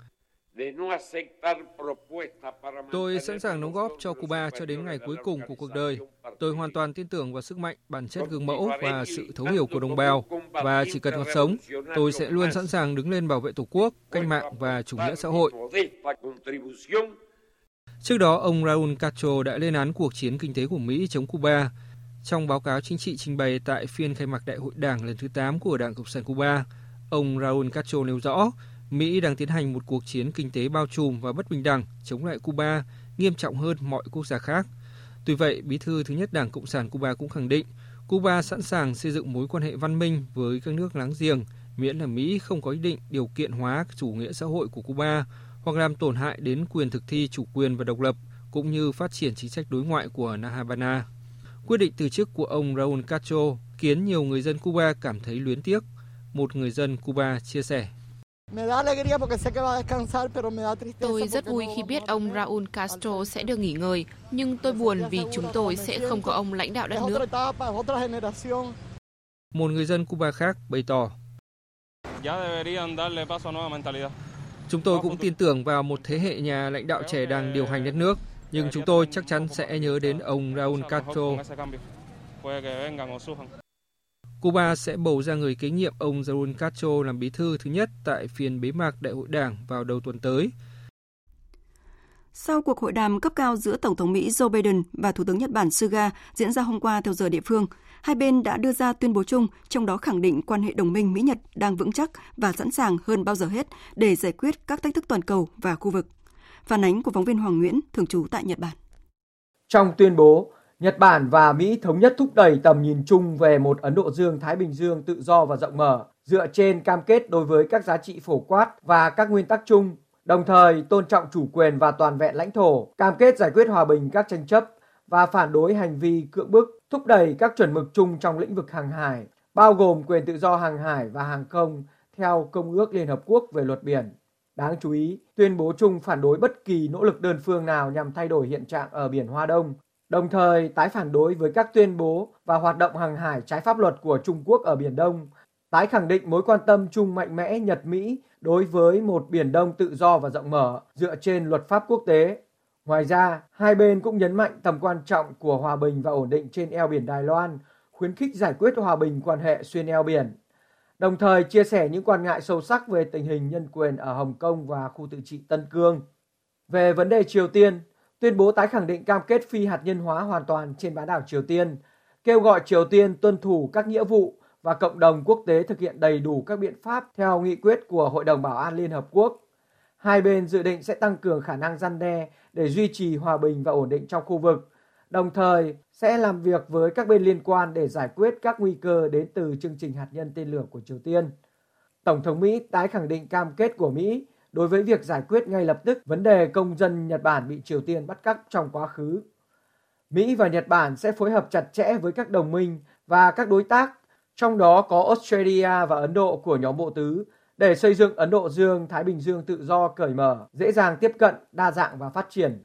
Tôi sẵn sàng đóng góp cho Cuba cho đến ngày cuối cùng của cuộc đời. Tôi hoàn toàn tin tưởng vào sức mạnh, bản chất gương mẫu và sự thấu hiểu của đồng bào. Và chỉ cần còn sống, tôi sẽ luôn sẵn sàng đứng lên bảo vệ Tổ quốc, cách mạng và chủ nghĩa xã hội. Trước đó, ông Raúl Castro đã lên án cuộc chiến kinh tế của Mỹ chống Cuba. Trong báo cáo chính trị trình bày tại phiên khai mạc Đại hội Đảng lần thứ 8 của Đảng Cộng sản Cuba, ông Raúl Castro nêu rõ Mỹ đang tiến hành một cuộc chiến kinh tế bao trùm và bất bình đẳng chống lại Cuba, nghiêm trọng hơn mọi quốc gia khác. Tuy vậy, bí thư thứ nhất Đảng Cộng sản Cuba cũng khẳng định Cuba sẵn sàng xây dựng mối quan hệ văn minh với các nước láng giềng, miễn là Mỹ không có ý định điều kiện hóa chủ nghĩa xã hội của Cuba hoặc làm tổn hại đến quyền thực thi chủ quyền và độc lập, cũng như phát triển chính sách đối ngoại của La Habana. Quyết định từ chức của ông Raúl Castro khiến nhiều người dân Cuba cảm thấy luyến tiếc. Một người dân Cuba chia sẻ. Tôi rất vui khi biết ông Raúl Castro sẽ được nghỉ ngơi, nhưng tôi buồn vì chúng tôi sẽ không có ông lãnh đạo đất nước. Một người dân Cuba khác bày tỏ. Chúng tôi cũng tin tưởng vào một thế hệ nhà lãnh đạo trẻ đang điều hành đất nước, nhưng chúng tôi chắc chắn sẽ nhớ đến ông Raúl Castro. Cuba sẽ bầu ra người kế nhiệm ông Raúl Castro làm bí thư thứ nhất tại phiên bế mạc Đại hội Đảng vào đầu tuần tới. Sau cuộc hội đàm cấp cao giữa Tổng thống Mỹ Joe Biden và Thủ tướng Nhật Bản Suga diễn ra hôm qua theo giờ địa phương, hai bên đã đưa ra tuyên bố chung, trong đó khẳng định quan hệ đồng minh Mỹ-Nhật đang vững chắc và sẵn sàng hơn bao giờ hết để giải quyết các thách thức toàn cầu và khu vực. Phản ánh của phóng viên Hoàng Nguyễn, thường trú tại Nhật Bản. Trong tuyên bố, Nhật Bản và Mỹ thống nhất thúc đẩy tầm nhìn chung về một Ấn Độ Dương-Thái Bình Dương tự do và rộng mở, dựa trên cam kết đối với các giá trị phổ quát và các nguyên tắc chung, đồng thời tôn trọng chủ quyền và toàn vẹn lãnh thổ, cam kết giải quyết hòa bình các tranh chấp và phản đối hành vi cưỡng bức, thúc đẩy các chuẩn mực chung trong lĩnh vực hàng hải, bao gồm quyền tự do hàng hải và hàng không theo Công ước Liên Hợp Quốc về luật biển. Đáng chú ý, tuyên bố chung phản đối bất kỳ nỗ lực đơn phương nào nhằm thay đổi hiện trạng ở biển Hoa Đông, đồng thời tái phản đối với các tuyên bố và hoạt động hàng hải trái pháp luật của Trung Quốc ở Biển Đông, tái khẳng định mối quan tâm chung mạnh mẽ Nhật-Mỹ đối với một Biển Đông tự do và rộng mở dựa trên luật pháp quốc tế. Ngoài ra, hai bên cũng nhấn mạnh tầm quan trọng của hòa bình và ổn định trên eo biển Đài Loan, khuyến khích giải quyết hòa bình quan hệ xuyên eo biển, đồng thời chia sẻ những quan ngại sâu sắc về tình hình nhân quyền ở Hồng Kông và khu tự trị Tân Cương. Về vấn đề Triều Tiên, tuyên bố tái khẳng định cam kết phi hạt nhân hóa hoàn toàn trên bán đảo Triều Tiên, kêu gọi Triều Tiên tuân thủ các nghĩa vụ và cộng đồng quốc tế thực hiện đầy đủ các biện pháp theo nghị quyết của Hội đồng Bảo an Liên Hợp Quốc. Hai bên dự định sẽ tăng cường khả năng gian đe để duy trì hòa bình và ổn định trong khu vực, đồng thời sẽ làm việc với các bên liên quan để giải quyết các nguy cơ đến từ chương trình hạt nhân tên lửa của Triều Tiên. Tổng thống Mỹ tái khẳng định cam kết của Mỹ đối với việc giải quyết ngay lập tức vấn đề công dân Nhật Bản bị Triều Tiên bắt cóc trong quá khứ. Mỹ và Nhật Bản sẽ phối hợp chặt chẽ với các đồng minh và các đối tác, trong đó có Australia và Ấn Độ của nhóm bộ tứ, để xây dựng Ấn Độ Dương-Thái Bình Dương tự do cởi mở, dễ dàng tiếp cận, đa dạng và phát triển,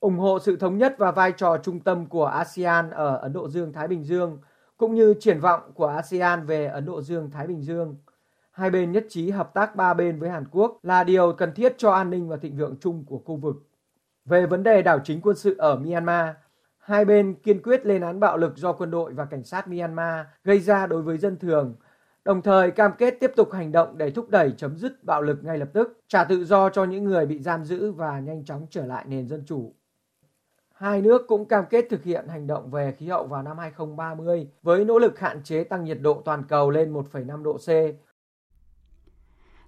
ủng hộ sự thống nhất và vai trò trung tâm của ASEAN ở Ấn Độ Dương-Thái Bình Dương, cũng như triển vọng của ASEAN về Ấn Độ Dương-Thái Bình Dương – hai bên nhất trí hợp tác ba bên với Hàn Quốc là điều cần thiết cho an ninh và thịnh vượng chung của khu vực. Về vấn đề đảo chính quân sự ở Myanmar, hai bên kiên quyết lên án bạo lực do quân đội và cảnh sát Myanmar gây ra đối với dân thường, đồng thời cam kết tiếp tục hành động để thúc đẩy chấm dứt bạo lực ngay lập tức, trả tự do cho những người bị giam giữ và nhanh chóng trở lại nền dân chủ. Hai nước cũng cam kết thực hiện hành động về khí hậu vào năm 2030 với nỗ lực hạn chế tăng nhiệt độ toàn cầu lên 1,5 độ C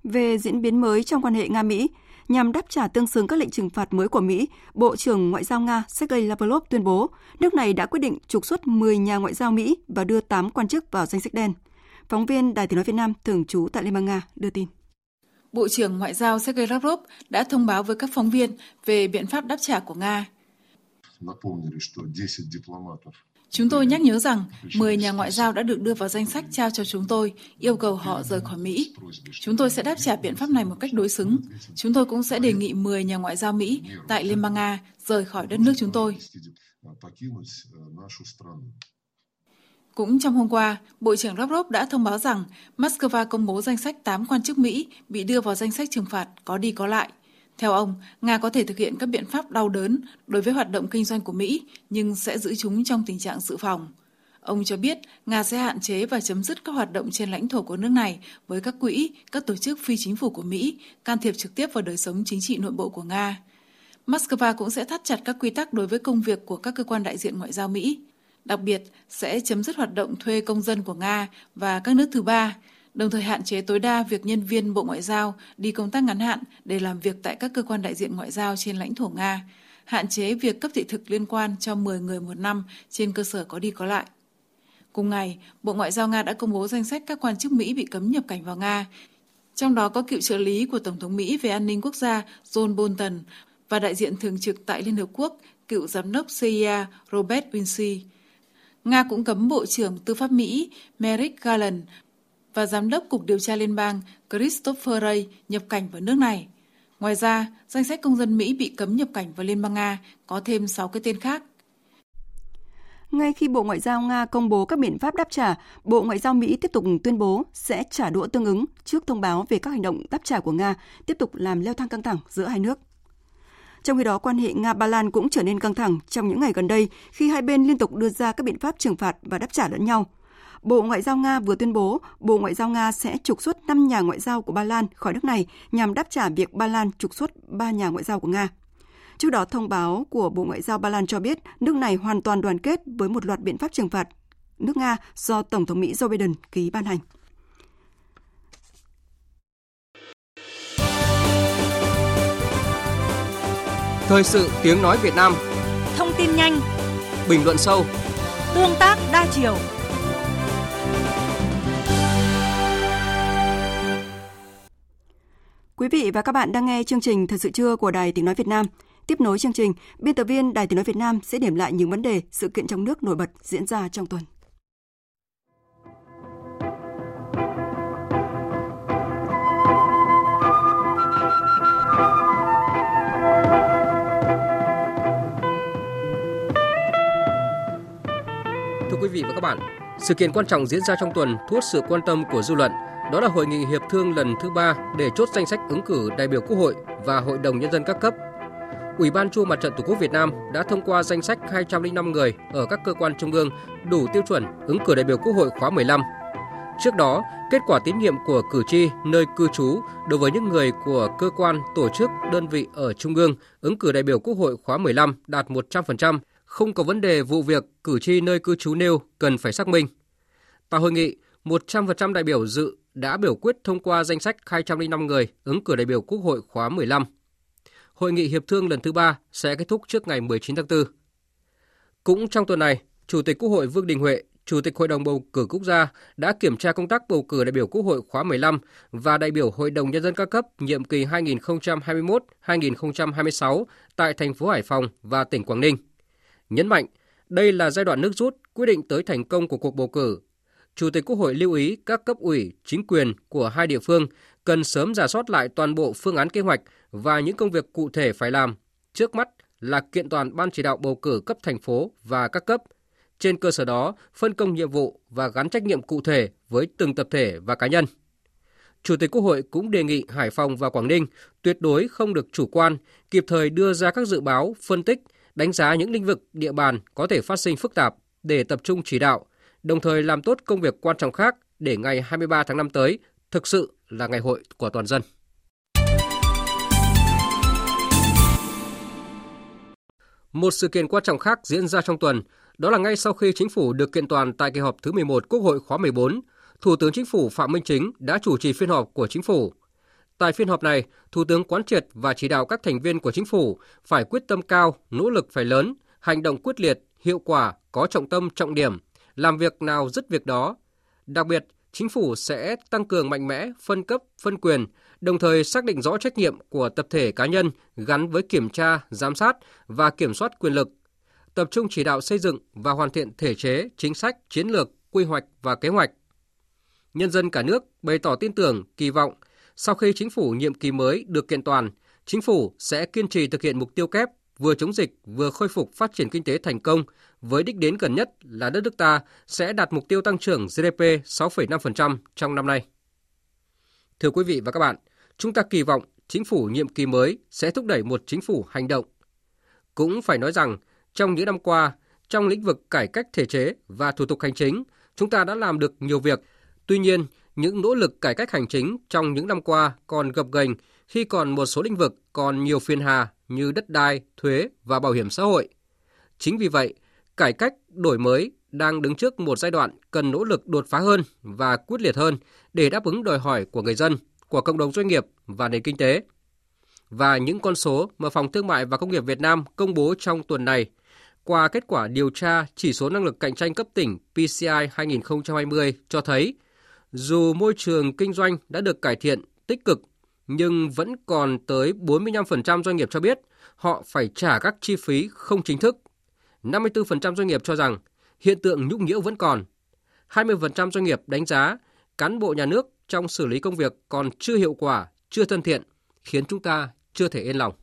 về diễn biến mới trong quan hệ Nga-Mỹ, Nhằm đáp trả tương xứng các lệnh trừng phạt mới của Mỹ, Bộ trưởng Ngoại giao Nga Sergei Lavrov tuyên bố nước này đã quyết định trục xuất 10 nhà ngoại giao Mỹ và đưa 8 quan chức vào danh sách đen. Phóng viên Đài tiếng nói Việt Nam thường trú tại Liên bang Nga đưa tin. Bộ trưởng Ngoại giao Sergei Lavrov đã thông báo với các phóng viên về biện pháp đáp trả của Nga. Chúng tôi nhắc nhớ rằng 10 nhà ngoại giao đã được đưa vào danh sách trao cho chúng tôi, yêu cầu họ rời khỏi Mỹ. Chúng tôi sẽ đáp trả biện pháp này một cách đối xứng. Chúng tôi cũng sẽ đề nghị 10 nhà ngoại giao Mỹ tại Liên bang Nga rời khỏi đất nước chúng tôi. Cũng trong hôm qua, Bộ trưởng Lavrov đã thông báo rằng Moscow công bố danh sách 8 quan chức Mỹ bị đưa vào danh sách trừng phạt có đi có lại. Theo ông, Nga có thể thực hiện các biện pháp đau đớn đối với hoạt động kinh doanh của Mỹ, nhưng sẽ giữ chúng trong tình trạng dự phòng. Ông cho biết Nga sẽ hạn chế và chấm dứt các hoạt động trên lãnh thổ của nước này với các quỹ, các tổ chức phi chính phủ của Mỹ, can thiệp trực tiếp vào đời sống chính trị nội bộ của Nga. Moscow cũng sẽ thắt chặt các quy tắc đối với công việc của các cơ quan đại diện ngoại giao Mỹ. Đặc biệt, sẽ chấm dứt hoạt động thuê công dân của Nga và các nước thứ ba, đồng thời hạn chế tối đa việc nhân viên Bộ Ngoại giao đi công tác ngắn hạn để làm việc tại các cơ quan đại diện ngoại giao trên lãnh thổ Nga, hạn chế việc cấp thị thực liên quan cho 10 người một năm trên cơ sở có đi có lại. Cùng ngày, Bộ Ngoại giao Nga đã công bố danh sách các quan chức Mỹ bị cấm nhập cảnh vào Nga, trong đó có cựu trợ lý của Tổng thống Mỹ về an ninh quốc gia John Bolton và đại diện thường trực tại Liên Hợp Quốc, cựu giám đốc CIA Robert Wincy. Nga cũng cấm Bộ trưởng Tư pháp Mỹ Merrick Garland và Giám đốc Cục Điều tra Liên bang Christopher Ray nhập cảnh vào nước này. Ngoài ra, danh sách công dân Mỹ bị cấm nhập cảnh vào Liên bang Nga có thêm 6 cái tên khác. Ngay khi Bộ Ngoại giao Nga công bố các biện pháp đáp trả, Bộ Ngoại giao Mỹ tiếp tục tuyên bố sẽ trả đũa tương ứng trước thông báo về các hành động đáp trả của Nga tiếp tục làm leo thang căng thẳng giữa hai nước. Trong khi đó, quan hệ Nga-Ba Lan cũng trở nên căng thẳng trong những ngày gần đây khi hai bên liên tục đưa ra các biện pháp trừng phạt và đáp trả lẫn nhau. Bộ Ngoại giao Nga vừa tuyên bố Bộ Ngoại giao Nga sẽ trục xuất 5 nhà ngoại giao của Ba Lan khỏi nước này nhằm đáp trả việc Ba Lan trục xuất 3 nhà ngoại giao của Nga. Trước đó, thông báo của Bộ Ngoại giao Ba Lan cho biết nước này hoàn toàn đoàn kết với một loạt biện pháp trừng phạt nước Nga do Tổng thống Mỹ Joe Biden ký ban hành. Thời sự tiếng nói Việt Nam Thông tin nhanh Bình luận sâu Tương tác đa chiều Quý vị và các bạn đang nghe chương trình Thời sự trưa của Đài Tiếng Nói Việt Nam. Tiếp nối chương trình, biên tập viên Đài Tiếng Nói Việt Nam sẽ điểm lại những vấn đề, sự kiện trong nước nổi bật diễn ra trong tuần. Thưa quý vị và các bạn, sự kiện quan trọng diễn ra trong tuần thu hút sự quan tâm của dư luận đó là hội nghị hiệp thương lần thứ ba để chốt danh sách ứng cử đại biểu Quốc hội và Hội đồng Nhân dân các cấp. Ủy ban Trung Mặt trận Tổ quốc Việt Nam đã thông qua danh sách 205 người ở các cơ quan trung ương đủ tiêu chuẩn ứng cử đại biểu Quốc hội khóa 15. Trước đó, kết quả tín nhiệm của cử tri nơi cư trú đối với những người của cơ quan, tổ chức, đơn vị ở Trung ương ứng cử đại biểu Quốc hội khóa 15 đạt 100%, không có vấn đề vụ việc cử tri nơi cư trú nêu cần phải xác minh. Tại hội nghị, 100% đại biểu dự đã biểu quyết thông qua danh sách 205 người ứng cử đại biểu Quốc hội khóa 15. Hội nghị hiệp thương lần thứ ba sẽ kết thúc trước ngày 19 tháng 4. Cũng trong tuần này, Chủ tịch Quốc hội Vương Đình Huệ, Chủ tịch Hội đồng bầu cử quốc gia đã kiểm tra công tác bầu cử đại biểu Quốc hội khóa 15 và đại biểu Hội đồng nhân dân các cấp nhiệm kỳ 2021-2026 tại thành phố Hải Phòng và tỉnh Quảng Ninh. Nhấn mạnh, đây là giai đoạn nước rút quyết định tới thành công của cuộc bầu cử Chủ tịch Quốc hội lưu ý các cấp ủy, chính quyền của hai địa phương cần sớm giả soát lại toàn bộ phương án kế hoạch và những công việc cụ thể phải làm. Trước mắt là kiện toàn ban chỉ đạo bầu cử cấp thành phố và các cấp. Trên cơ sở đó, phân công nhiệm vụ và gắn trách nhiệm cụ thể với từng tập thể và cá nhân. Chủ tịch Quốc hội cũng đề nghị Hải Phòng và Quảng Ninh tuyệt đối không được chủ quan, kịp thời đưa ra các dự báo, phân tích, đánh giá những lĩnh vực, địa bàn có thể phát sinh phức tạp để tập trung chỉ đạo, đồng thời làm tốt công việc quan trọng khác để ngày 23 tháng 5 tới thực sự là ngày hội của toàn dân. Một sự kiện quan trọng khác diễn ra trong tuần, đó là ngay sau khi chính phủ được kiện toàn tại kỳ họp thứ 11 Quốc hội khóa 14, Thủ tướng Chính phủ Phạm Minh Chính đã chủ trì phiên họp của chính phủ. Tại phiên họp này, Thủ tướng quán triệt và chỉ đạo các thành viên của chính phủ phải quyết tâm cao, nỗ lực phải lớn, hành động quyết liệt, hiệu quả, có trọng tâm trọng điểm, làm việc nào dứt việc đó. Đặc biệt, chính phủ sẽ tăng cường mạnh mẽ phân cấp, phân quyền, đồng thời xác định rõ trách nhiệm của tập thể cá nhân gắn với kiểm tra, giám sát và kiểm soát quyền lực, tập trung chỉ đạo xây dựng và hoàn thiện thể chế, chính sách, chiến lược, quy hoạch và kế hoạch. Nhân dân cả nước bày tỏ tin tưởng, kỳ vọng sau khi chính phủ nhiệm kỳ mới được kiện toàn, chính phủ sẽ kiên trì thực hiện mục tiêu kép vừa chống dịch vừa khôi phục phát triển kinh tế thành công với đích đến gần nhất là đất nước ta sẽ đạt mục tiêu tăng trưởng GDP 6,5% trong năm nay. Thưa quý vị và các bạn, chúng ta kỳ vọng chính phủ nhiệm kỳ mới sẽ thúc đẩy một chính phủ hành động. Cũng phải nói rằng, trong những năm qua, trong lĩnh vực cải cách thể chế và thủ tục hành chính, chúng ta đã làm được nhiều việc. Tuy nhiên, những nỗ lực cải cách hành chính trong những năm qua còn gập ghềnh khi còn một số lĩnh vực còn nhiều phiền hà như đất đai, thuế và bảo hiểm xã hội. Chính vì vậy, cải cách, đổi mới đang đứng trước một giai đoạn cần nỗ lực đột phá hơn và quyết liệt hơn để đáp ứng đòi hỏi của người dân, của cộng đồng doanh nghiệp và nền kinh tế. Và những con số mà Phòng Thương mại và Công nghiệp Việt Nam công bố trong tuần này qua kết quả điều tra chỉ số năng lực cạnh tranh cấp tỉnh PCI 2020 cho thấy dù môi trường kinh doanh đã được cải thiện tích cực nhưng vẫn còn tới 45% doanh nghiệp cho biết họ phải trả các chi phí không chính thức. 54% doanh nghiệp cho rằng hiện tượng nhũng nhiễu vẫn còn. 20% doanh nghiệp đánh giá cán bộ nhà nước trong xử lý công việc còn chưa hiệu quả, chưa thân thiện, khiến chúng ta chưa thể yên lòng.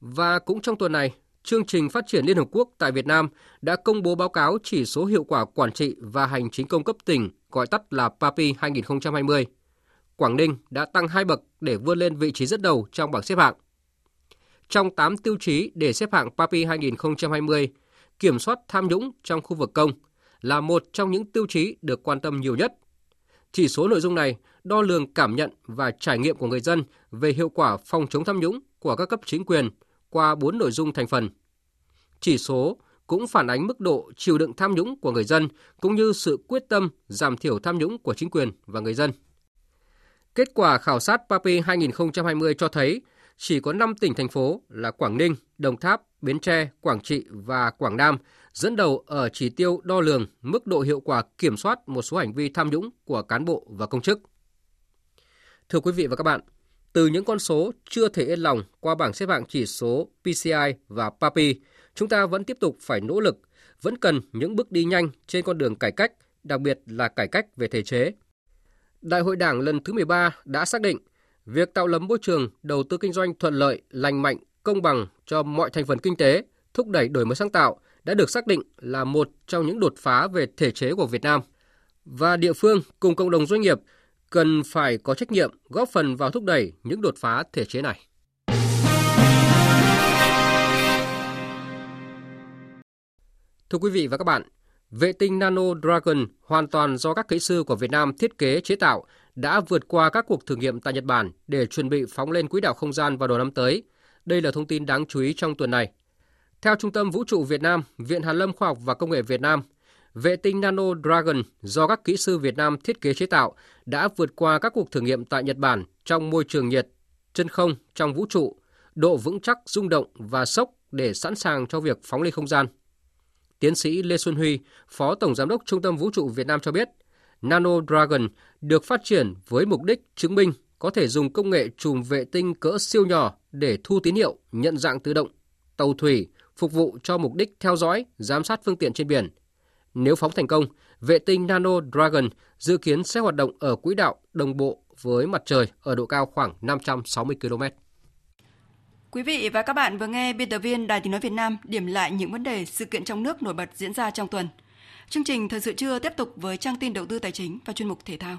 Và cũng trong tuần này, Chương trình Phát triển Liên Hợp Quốc tại Việt Nam đã công bố báo cáo chỉ số hiệu quả quản trị và hành chính công cấp tỉnh, gọi tắt là PAPI 2020. Quảng Ninh đã tăng hai bậc để vươn lên vị trí dẫn đầu trong bảng xếp hạng. Trong 8 tiêu chí để xếp hạng PAPI 2020, kiểm soát tham nhũng trong khu vực công là một trong những tiêu chí được quan tâm nhiều nhất. Chỉ số nội dung này đo lường cảm nhận và trải nghiệm của người dân về hiệu quả phòng chống tham nhũng của các cấp chính quyền qua 4 nội dung thành phần. Chỉ số cũng phản ánh mức độ chịu đựng tham nhũng của người dân cũng như sự quyết tâm giảm thiểu tham nhũng của chính quyền và người dân. Kết quả khảo sát PAPI 2020 cho thấy chỉ có 5 tỉnh thành phố là Quảng Ninh, Đồng Tháp, Bến Tre, Quảng Trị và Quảng Nam dẫn đầu ở chỉ tiêu đo lường mức độ hiệu quả kiểm soát một số hành vi tham nhũng của cán bộ và công chức. Thưa quý vị và các bạn, từ những con số chưa thể yên lòng qua bảng xếp hạng chỉ số PCI và PAPI, chúng ta vẫn tiếp tục phải nỗ lực, vẫn cần những bước đi nhanh trên con đường cải cách, đặc biệt là cải cách về thể chế. Đại hội Đảng lần thứ 13 đã xác định việc tạo lập môi trường đầu tư kinh doanh thuận lợi, lành mạnh, công bằng cho mọi thành phần kinh tế, thúc đẩy đổi mới sáng tạo đã được xác định là một trong những đột phá về thể chế của Việt Nam. Và địa phương cùng cộng đồng doanh nghiệp cần phải có trách nhiệm góp phần vào thúc đẩy những đột phá thể chế này. Thưa quý vị và các bạn, vệ tinh Nano Dragon hoàn toàn do các kỹ sư của Việt Nam thiết kế chế tạo đã vượt qua các cuộc thử nghiệm tại Nhật Bản để chuẩn bị phóng lên quỹ đạo không gian vào đầu năm tới. Đây là thông tin đáng chú ý trong tuần này. Theo Trung tâm Vũ trụ Việt Nam, Viện Hàn lâm Khoa học và Công nghệ Việt Nam, vệ tinh Nano Dragon do các kỹ sư Việt Nam thiết kế chế tạo đã vượt qua các cuộc thử nghiệm tại Nhật Bản trong môi trường nhiệt, chân không, trong vũ trụ, độ vững chắc rung động và sốc để sẵn sàng cho việc phóng lên không gian. Tiến sĩ Lê Xuân Huy, Phó Tổng Giám đốc Trung tâm Vũ trụ Việt Nam cho biết, Nano Dragon được phát triển với mục đích chứng minh có thể dùng công nghệ chùm vệ tinh cỡ siêu nhỏ để thu tín hiệu nhận dạng tự động, tàu thủy, phục vụ cho mục đích theo dõi, giám sát phương tiện trên biển. Nếu phóng thành công, vệ tinh Nano Dragon dự kiến sẽ hoạt động ở quỹ đạo đồng bộ với mặt trời ở độ cao khoảng 560 km. Quý vị và các bạn vừa nghe biên tập viên Đài Tiếng Nói Việt Nam điểm lại những vấn đề sự kiện trong nước nổi bật diễn ra trong tuần. Chương trình Thời sự trưa tiếp tục với trang tin đầu tư tài chính và chuyên mục thể thao.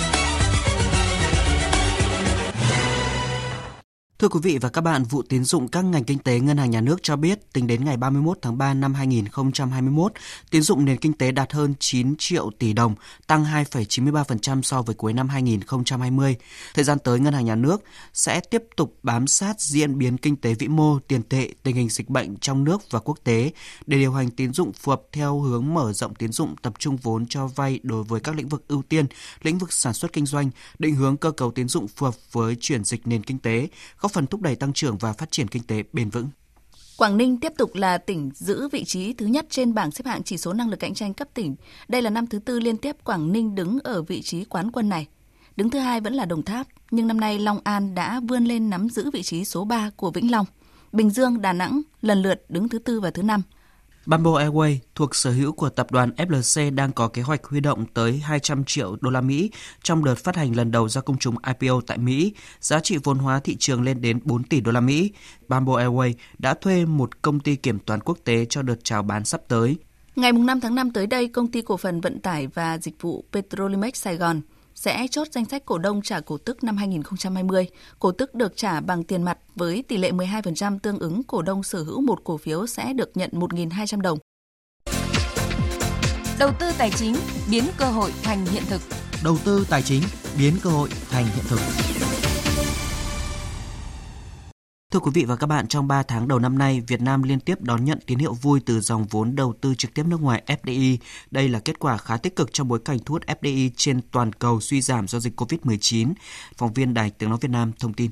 Thưa quý vị và các bạn, vụ tín dụng các ngành kinh tế ngân hàng nhà nước cho biết tính đến ngày 31 tháng 3 năm 2021, tín dụng nền kinh tế đạt hơn 9 triệu tỷ đồng, tăng 2,93% so với cuối năm 2020. Thời gian tới, ngân hàng nhà nước sẽ tiếp tục bám sát diễn biến kinh tế vĩ mô, tiền tệ, tình hình dịch bệnh trong nước và quốc tế để điều hành tín dụng phù hợp theo hướng mở rộng tín dụng tập trung vốn cho vay đối với các lĩnh vực ưu tiên, lĩnh vực sản xuất kinh doanh, định hướng cơ cấu tín dụng phù hợp với chuyển dịch nền kinh tế, góp phần thúc đẩy tăng trưởng và phát triển kinh tế bền vững. Quảng Ninh tiếp tục là tỉnh giữ vị trí thứ nhất trên bảng xếp hạng chỉ số năng lực cạnh tranh cấp tỉnh. Đây là năm thứ tư liên tiếp Quảng Ninh đứng ở vị trí quán quân này. Đứng thứ hai vẫn là Đồng Tháp, nhưng năm nay Long An đã vươn lên nắm giữ vị trí số 3 của Vĩnh Long. Bình Dương, Đà Nẵng lần lượt đứng thứ tư và thứ năm. Bamboo Airways thuộc sở hữu của tập đoàn FLC đang có kế hoạch huy động tới 200 triệu đô la Mỹ trong đợt phát hành lần đầu ra công chúng IPO tại Mỹ, giá trị vốn hóa thị trường lên đến 4 tỷ đô la Mỹ. Bamboo Airways đã thuê một công ty kiểm toán quốc tế cho đợt chào bán sắp tới. Ngày 5 tháng 5 tới đây, công ty cổ phần vận tải và dịch vụ Petrolimex Sài Gòn sẽ chốt danh sách cổ đông trả cổ tức năm 2020. Cổ tức được trả bằng tiền mặt với tỷ lệ 12% tương ứng cổ đông sở hữu một cổ phiếu sẽ được nhận 1.200 đồng. Đầu tư tài chính biến cơ hội thành hiện thực. Đầu tư tài chính biến cơ hội thành hiện thực. Thưa quý vị và các bạn, trong 3 tháng đầu năm nay, Việt Nam liên tiếp đón nhận tín hiệu vui từ dòng vốn đầu tư trực tiếp nước ngoài FDI. Đây là kết quả khá tích cực trong bối cảnh thu hút FDI trên toàn cầu suy giảm do dịch COVID-19. Phóng viên Đài Tiếng Nói Việt Nam thông tin.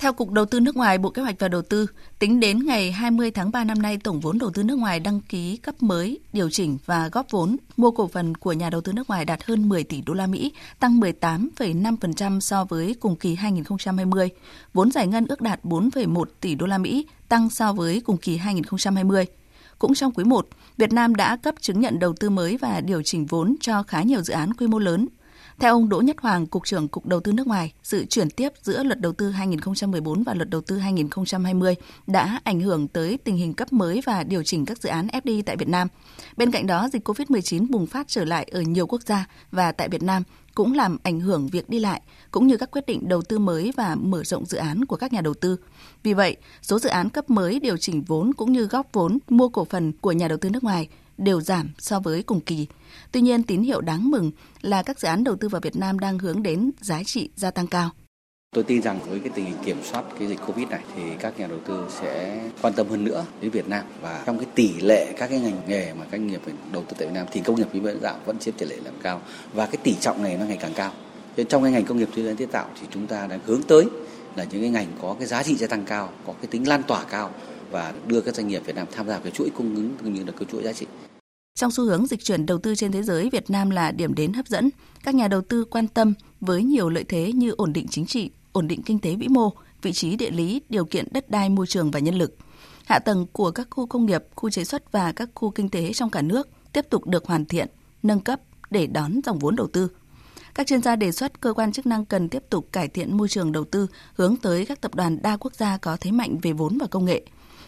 Theo Cục Đầu tư nước ngoài, Bộ Kế hoạch và Đầu tư, tính đến ngày 20 tháng 3 năm nay, tổng vốn đầu tư nước ngoài đăng ký cấp mới, điều chỉnh và góp vốn mua cổ phần của nhà đầu tư nước ngoài đạt hơn 10 tỷ đô la Mỹ, tăng 18,5% so với cùng kỳ 2020. Vốn giải ngân ước đạt 4,1 tỷ đô la Mỹ, tăng so với cùng kỳ 2020. Cũng trong quý 1, Việt Nam đã cấp chứng nhận đầu tư mới và điều chỉnh vốn cho khá nhiều dự án quy mô lớn theo ông Đỗ Nhất Hoàng, Cục trưởng Cục Đầu tư nước ngoài, sự chuyển tiếp giữa luật đầu tư 2014 và luật đầu tư 2020 đã ảnh hưởng tới tình hình cấp mới và điều chỉnh các dự án FDI tại Việt Nam. Bên cạnh đó, dịch COVID-19 bùng phát trở lại ở nhiều quốc gia và tại Việt Nam cũng làm ảnh hưởng việc đi lại cũng như các quyết định đầu tư mới và mở rộng dự án của các nhà đầu tư. Vì vậy, số dự án cấp mới điều chỉnh vốn cũng như góp vốn mua cổ phần của nhà đầu tư nước ngoài đều giảm so với cùng kỳ. Tuy nhiên, tín hiệu đáng mừng là các dự án đầu tư vào Việt Nam đang hướng đến giá trị gia tăng cao. Tôi tin rằng với cái tình hình kiểm soát cái dịch Covid này thì các nhà đầu tư sẽ quan tâm hơn nữa đến Việt Nam và trong cái tỷ lệ các cái ngành nghề mà các doanh nghiệp đầu tư tại Việt Nam thì công nghiệp chế biến tạo vẫn chiếm tỷ lệ làm cao và cái tỷ trọng này nó ngày càng cao. Thế trong cái ngành công nghiệp chế biến chế tạo thì chúng ta đang hướng tới là những cái ngành có cái giá trị gia tăng cao, có cái tính lan tỏa cao và đưa các doanh nghiệp Việt Nam tham gia cái chuỗi cung ứng cũng như là cái chuỗi giá trị. Trong xu hướng dịch chuyển đầu tư trên thế giới, Việt Nam là điểm đến hấp dẫn. Các nhà đầu tư quan tâm với nhiều lợi thế như ổn định chính trị, ổn định kinh tế vĩ mô, vị trí địa lý, điều kiện đất đai, môi trường và nhân lực. Hạ tầng của các khu công nghiệp, khu chế xuất và các khu kinh tế trong cả nước tiếp tục được hoàn thiện, nâng cấp để đón dòng vốn đầu tư. Các chuyên gia đề xuất cơ quan chức năng cần tiếp tục cải thiện môi trường đầu tư hướng tới các tập đoàn đa quốc gia có thế mạnh về vốn và công nghệ.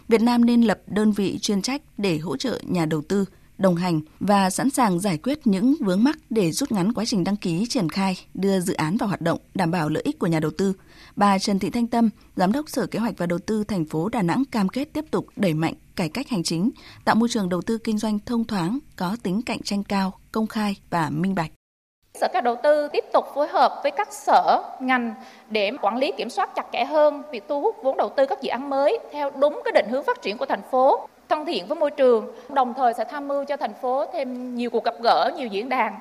Việt Nam nên lập đơn vị chuyên trách để hỗ trợ nhà đầu tư đồng hành và sẵn sàng giải quyết những vướng mắc để rút ngắn quá trình đăng ký triển khai, đưa dự án vào hoạt động, đảm bảo lợi ích của nhà đầu tư. Bà Trần Thị Thanh Tâm, Giám đốc Sở Kế hoạch và Đầu tư thành phố Đà Nẵng cam kết tiếp tục đẩy mạnh cải cách hành chính, tạo môi trường đầu tư kinh doanh thông thoáng, có tính cạnh tranh cao, công khai và minh bạch. Sở Kế đầu tư tiếp tục phối hợp với các sở, ngành để quản lý kiểm soát chặt chẽ hơn việc thu hút vốn đầu tư các dự án mới theo đúng cái định hướng phát triển của thành phố thân thiện với môi trường, đồng thời sẽ tham mưu cho thành phố thêm nhiều cuộc gặp gỡ, nhiều diễn đàn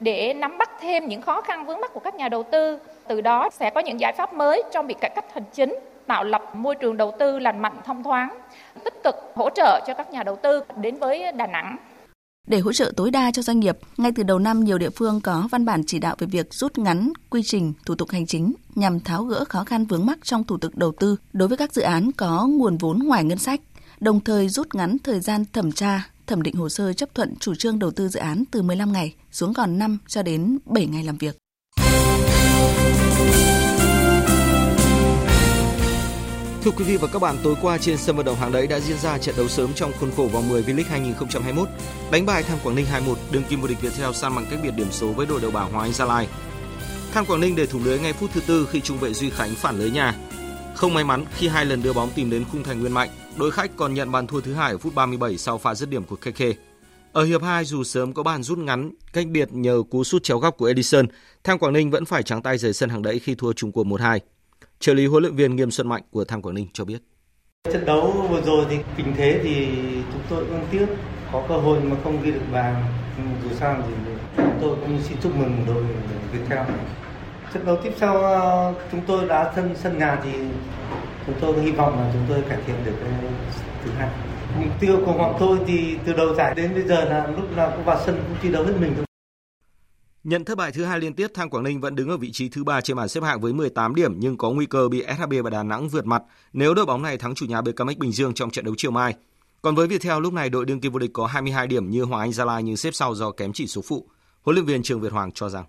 để nắm bắt thêm những khó khăn vướng mắt của các nhà đầu tư. Từ đó sẽ có những giải pháp mới trong việc cải cách hành chính, tạo lập môi trường đầu tư lành mạnh, thông thoáng, tích cực hỗ trợ cho các nhà đầu tư đến với Đà Nẵng. Để hỗ trợ tối đa cho doanh nghiệp, ngay từ đầu năm nhiều địa phương có văn bản chỉ đạo về việc rút ngắn quy trình thủ tục hành chính nhằm tháo gỡ khó khăn vướng mắc trong thủ tục đầu tư đối với các dự án có nguồn vốn ngoài ngân sách đồng thời rút ngắn thời gian thẩm tra, thẩm định hồ sơ chấp thuận chủ trương đầu tư dự án từ 15 ngày xuống còn 5 cho đến 7 ngày làm việc. Thưa quý vị và các bạn, tối qua trên sân vận động Hàng Đẫy đã diễn ra trận đấu sớm trong khuôn khổ vòng 10 V-League 2021, đánh bại Than Quảng Ninh 2-1, đương kim vô địch Viettel san bằng cách biệt điểm số với đội đầu bảng Hoàng Anh Gia Lai. Than Quảng Ninh để thủ lưới ngay phút thứ tư khi trung vệ Duy Khánh phản lưới nhà. Không may mắn khi hai lần đưa bóng tìm đến khung thành Nguyên Mạnh, đội khách còn nhận bàn thua thứ hai ở phút 37 sau pha dứt điểm của KK. Ở hiệp 2 dù sớm có bàn rút ngắn cách biệt nhờ cú sút chéo góc của Edison, Tham Quảng Ninh vẫn phải trắng tay rời sân hàng đẫy khi thua chung cuộc 1-2. Trợ lý huấn luyện viên Nghiêm Xuân Mạnh của Tham Quảng Ninh cho biết. Trận đấu vừa rồi thì tình thế thì chúng tôi cũng tiếc có cơ hội mà không ghi được bàn. Dù sao thì chúng tôi cũng xin chúc mừng đội Viettel. Trận đấu tiếp sau ờ, chúng tôi đã sân sân nhà thì chúng tôi hy vọng là chúng tôi cải thiện được thứ hai. Mục tiêu của bọn tôi thì từ đầu giải đến bây giờ là lúc nào cũng vào sân cũng thi đấu hết mình thôi. Nhận thất bại thứ hai liên tiếp, Thang Quảng Ninh vẫn đứng ở vị trí thứ ba trên bảng xếp hạng với 18 điểm nhưng có nguy cơ bị SHB và Đà Nẵng vượt mặt nếu đội bóng này thắng chủ nhà BKMX Bình Dương trong trận đấu chiều mai. Còn với Viettel lúc này đội đương kim vô địch có 22 điểm như Hoàng Anh Gia Lai nhưng xếp sau do kém chỉ số phụ. Huấn luyện viên Trường Việt Hoàng cho rằng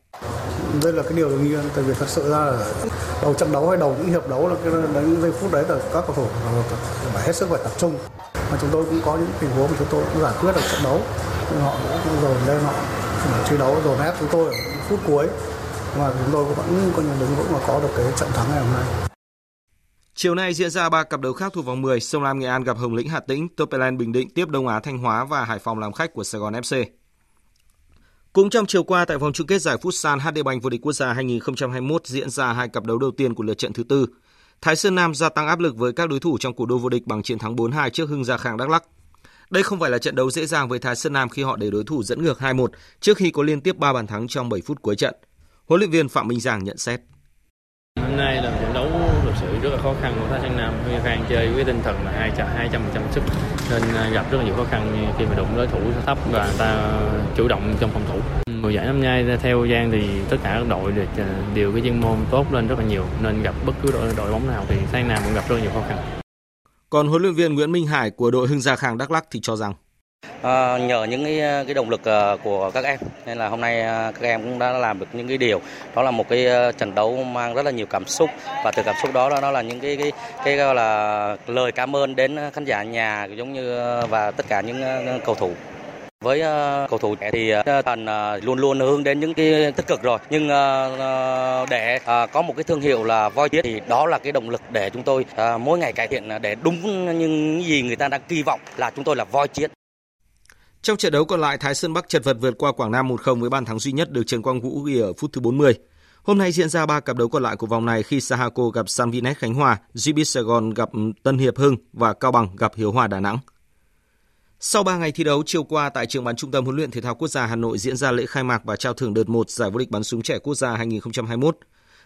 đây là cái điều đương nhiên tại vì thật sự ra là đầu trận đấu hay đầu những hiệp đấu là cái đến giây phút đấy là các cầu thủ phải hết sức phải tập trung mà chúng tôi cũng có những tình huống mà chúng tôi cũng giải quyết được trận đấu nhưng họ cũng dồn lên họ chiến đấu dồn ép chúng tôi ở phút cuối mà chúng tôi vẫn có những đứng vững và có được cái trận thắng ngày hôm nay. Chiều nay diễn ra ba cặp đấu khác thuộc vòng 10, Sông Lam Nghệ An gặp Hồng Lĩnh Hà Tĩnh, Topelen Bình Định tiếp Đông Á Thanh Hóa và Hải Phòng làm khách của Sài Gòn FC. Cũng trong chiều qua tại vòng chung kết giải Futsal HD Bank vô địch quốc gia 2021 diễn ra hai cặp đấu đầu tiên của lượt trận thứ tư. Thái Sơn Nam gia tăng áp lực với các đối thủ trong cuộc đua vô địch bằng chiến thắng 4-2 trước Hưng Gia Khang, Đắk Lắk. Đây không phải là trận đấu dễ dàng với Thái Sơn Nam khi họ để đối thủ dẫn ngược 2-1 trước khi có liên tiếp 3 bàn thắng trong 7 phút cuối trận. Huấn luyện viên Phạm Minh Giang nhận xét. Hôm nay là trận đấu thực sự rất là khó khăn của Thái Sơn Nam. Huy Khang chơi với tinh thần là hai hai trăm trăm sức, nên à, gặp rất là nhiều khó khăn khi mà đụng đối thủ thấp và ta chủ động trong phòng thủ. Mùa giải năm nay, theo Giang thì tất cả các đội à, đều cái chuyên môn tốt lên rất là nhiều, nên gặp bất cứ đội đội bóng nào thì Thái Sơn Nam cũng gặp rất là nhiều khó khăn. Còn huấn luyện viên Nguyễn Minh Hải của đội Hưng Gia Khang Đắk Lắk thì cho rằng À, nhờ những cái, cái động lực à, của các em. Nên là hôm nay à, các em cũng đã làm được những cái điều. Đó là một cái à, trận đấu mang rất là nhiều cảm xúc. Và từ cảm xúc đó đó là những cái cái cái gọi là lời cảm ơn đến khán giả nhà giống như và tất cả những cầu thủ. Với cầu thủ trẻ thì thần luôn luôn hướng đến những cái tích cực rồi. Nhưng để có một cái thương hiệu là voi chiết thì đó là cái động lực để chúng tôi mỗi ngày cải thiện để đúng những gì người ta đang kỳ vọng là chúng tôi là voi chiến trong trận đấu còn lại, Thái Sơn Bắc chật vật vượt qua Quảng Nam 1-0 với bàn thắng duy nhất được Trần Quang Vũ ghi ở phút thứ 40. Hôm nay diễn ra ba cặp đấu còn lại của vòng này khi Sahako gặp Sanvinet Khánh Hòa, GB Sài Gòn gặp Tân Hiệp Hưng và Cao Bằng gặp Hiếu Hòa Đà Nẵng. Sau 3 ngày thi đấu, chiều qua tại trường bắn Trung tâm huấn luyện thể thao quốc gia Hà Nội diễn ra lễ khai mạc và trao thưởng đợt 1 giải vô địch bắn súng trẻ quốc gia 2021.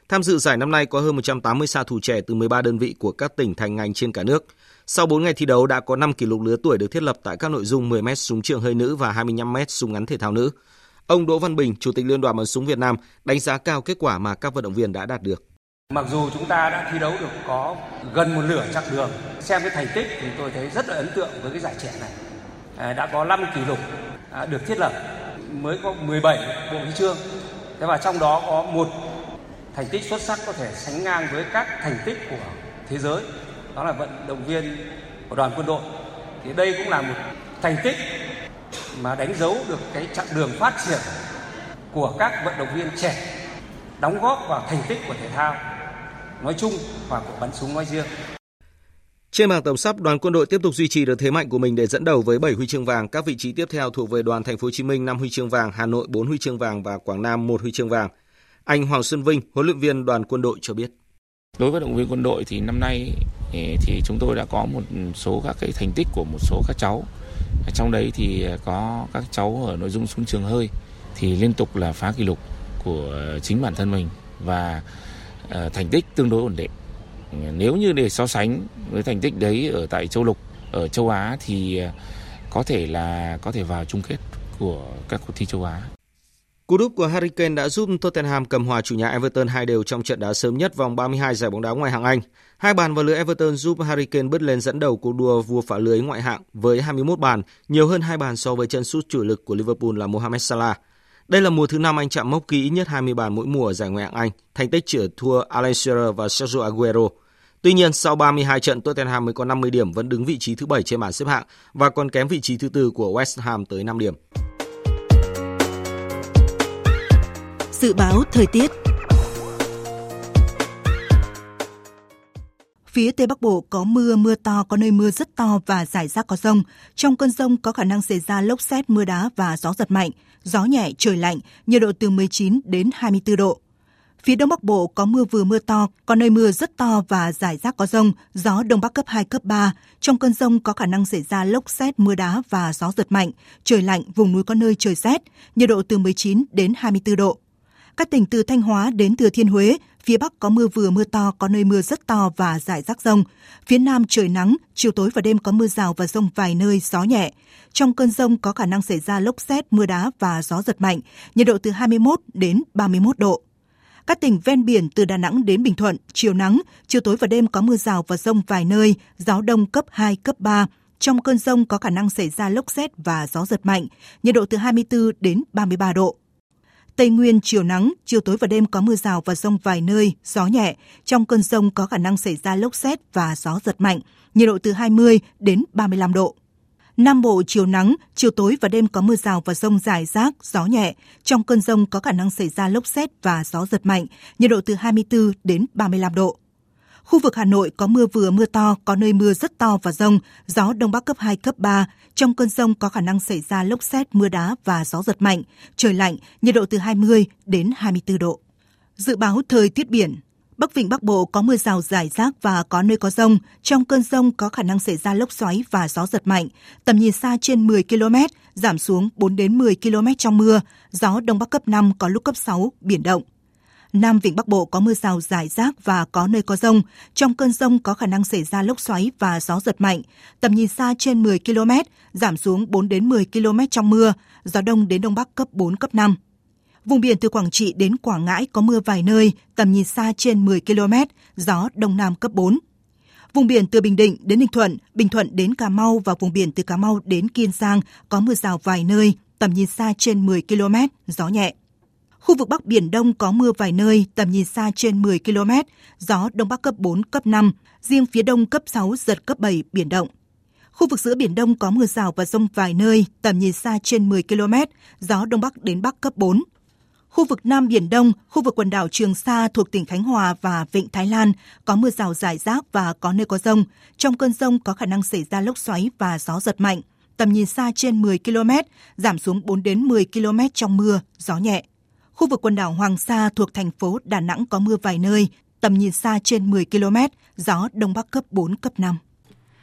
Tham dự giải năm nay có hơn 180 xa thủ trẻ từ 13 đơn vị của các tỉnh thành ngành trên cả nước. Sau 4 ngày thi đấu đã có 5 kỷ lục lứa tuổi được thiết lập tại các nội dung 10m súng trường hơi nữ và 25m súng ngắn thể thao nữ. Ông Đỗ Văn Bình, Chủ tịch Liên đoàn bắn súng Việt Nam, đánh giá cao kết quả mà các vận động viên đã đạt được. Mặc dù chúng ta đã thi đấu được có gần một nửa chặng đường, xem cái thành tích thì tôi thấy rất là ấn tượng với cái giải trẻ này. À, đã có 5 kỷ lục à, được thiết lập, mới có 17 bộ huy chương. Thế và trong đó có một thành tích xuất sắc có thể sánh ngang với các thành tích của thế giới đó là vận động viên của đoàn quân đội thì đây cũng là một thành tích mà đánh dấu được cái chặng đường phát triển của các vận động viên trẻ đóng góp vào thành tích của thể thao nói chung và của bắn súng nói riêng. Trên bảng tổng sắp, đoàn quân đội tiếp tục duy trì được thế mạnh của mình để dẫn đầu với 7 huy chương vàng. Các vị trí tiếp theo thuộc về đoàn Thành phố Hồ Chí Minh 5 huy chương vàng, Hà Nội 4 huy chương vàng và Quảng Nam 1 huy chương vàng. Anh Hoàng Xuân Vinh, huấn luyện viên đoàn quân đội cho biết. Đối với động viên quân đội thì năm nay thì chúng tôi đã có một số các cái thành tích của một số các cháu. Trong đấy thì có các cháu ở nội dung súng trường hơi thì liên tục là phá kỷ lục của chính bản thân mình và ờ, thành tích tương đối ổn định. Nếu như để so sánh với thành tích đấy ở tại châu lục, ở châu Á thì ờ, có thể là, có thể vào chung kết của các cuộc thi châu Á. Cú đúp của Harry Kane đã giúp Tottenham cầm hòa chủ nhà Everton hai đều trong trận đá sớm nhất vòng 32 giải bóng đá ngoại hạng Anh. Hai bàn vào lưới Everton giúp Harry Kane bứt lên dẫn đầu cuộc đua vua phá lưới ngoại hạng với 21 bàn, nhiều hơn hai bàn so với chân sút chủ lực của Liverpool là Mohamed Salah. Đây là mùa thứ năm anh chạm mốc kỹ nhất 20 bàn mỗi mùa ở giải ngoại hạng Anh, thành tích chỉ thua Alan Shearer và Sergio Aguero. Tuy nhiên, sau 32 trận, Tottenham mới có 50 điểm vẫn đứng vị trí thứ 7 trên bảng xếp hạng và còn kém vị trí thứ tư của West Ham tới 5 điểm. Dự báo thời tiết Phía Tây Bắc Bộ có mưa, mưa to, có nơi mưa rất to và rải rác có rông. Trong cơn rông có khả năng xảy ra lốc xét, mưa đá và gió giật mạnh. Gió nhẹ, trời lạnh, nhiệt độ từ 19 đến 24 độ. Phía Đông Bắc Bộ có mưa vừa mưa to, có nơi mưa rất to và rải rác có rông, gió Đông Bắc cấp 2, cấp 3. Trong cơn rông có khả năng xảy ra lốc xét, mưa đá và gió giật mạnh, trời lạnh, vùng núi có nơi trời rét, nhiệt độ từ 19 đến 24 độ. Các tỉnh từ Thanh Hóa đến Thừa Thiên Huế, phía Bắc có mưa vừa mưa to, có nơi mưa rất to và rải rác rông. Phía Nam trời nắng, chiều tối và đêm có mưa rào và rông vài nơi, gió nhẹ. Trong cơn rông có khả năng xảy ra lốc xét, mưa đá và gió giật mạnh, nhiệt độ từ 21 đến 31 độ. Các tỉnh ven biển từ Đà Nẵng đến Bình Thuận, chiều nắng, chiều tối và đêm có mưa rào và rông vài nơi, gió đông cấp 2, cấp 3. Trong cơn rông có khả năng xảy ra lốc xét và gió giật mạnh, nhiệt độ từ 24 đến 33 độ. Tây Nguyên chiều nắng, chiều tối và đêm có mưa rào và rông vài nơi, gió nhẹ. Trong cơn rông có khả năng xảy ra lốc xét và gió giật mạnh, nhiệt độ từ 20 đến 35 độ. Nam Bộ chiều nắng, chiều tối và đêm có mưa rào và rông rải rác, gió nhẹ. Trong cơn rông có khả năng xảy ra lốc xét và gió giật mạnh, nhiệt độ từ 24 đến 35 độ. Khu vực Hà Nội có mưa vừa mưa to, có nơi mưa rất to và rông, gió đông bắc cấp 2, cấp 3. Trong cơn rông có khả năng xảy ra lốc xét, mưa đá và gió giật mạnh, trời lạnh, nhiệt độ từ 20 đến 24 độ. Dự báo thời tiết biển, Bắc Vịnh Bắc Bộ có mưa rào rải rác và có nơi có rông. Trong cơn rông có khả năng xảy ra lốc xoáy và gió giật mạnh. Tầm nhìn xa trên 10 km, giảm xuống 4 đến 10 km trong mưa. Gió Đông Bắc cấp 5 có lúc cấp 6, biển động. Nam Vịnh Bắc Bộ có mưa rào rải rác và có nơi có rông. Trong cơn rông có khả năng xảy ra lốc xoáy và gió giật mạnh. Tầm nhìn xa trên 10 km, giảm xuống 4 đến 10 km trong mưa. Gió Đông đến Đông Bắc cấp 4, cấp 5. Vùng biển từ Quảng Trị đến Quảng Ngãi có mưa vài nơi, tầm nhìn xa trên 10 km, gió Đông Nam cấp 4. Vùng biển từ Bình Định đến Ninh Thuận, Bình Thuận đến Cà Mau và vùng biển từ Cà Mau đến Kiên Giang có mưa rào vài nơi, tầm nhìn xa trên 10 km, gió nhẹ. Khu vực Bắc Biển Đông có mưa vài nơi, tầm nhìn xa trên 10 km, gió Đông Bắc cấp 4, cấp 5, riêng phía Đông cấp 6, giật cấp 7, biển động. Khu vực giữa Biển Đông có mưa rào và rông vài nơi, tầm nhìn xa trên 10 km, gió Đông Bắc đến Bắc cấp 4. Khu vực Nam Biển Đông, khu vực quần đảo Trường Sa thuộc tỉnh Khánh Hòa và Vịnh Thái Lan có mưa rào rải rác và có nơi có rông. Trong cơn rông có khả năng xảy ra lốc xoáy và gió giật mạnh. Tầm nhìn xa trên 10 km, giảm xuống 4 đến 10 km trong mưa, gió nhẹ. Khu vực quần đảo Hoàng Sa thuộc thành phố Đà Nẵng có mưa vài nơi, tầm nhìn xa trên 10 km, gió Đông Bắc cấp 4, cấp 5.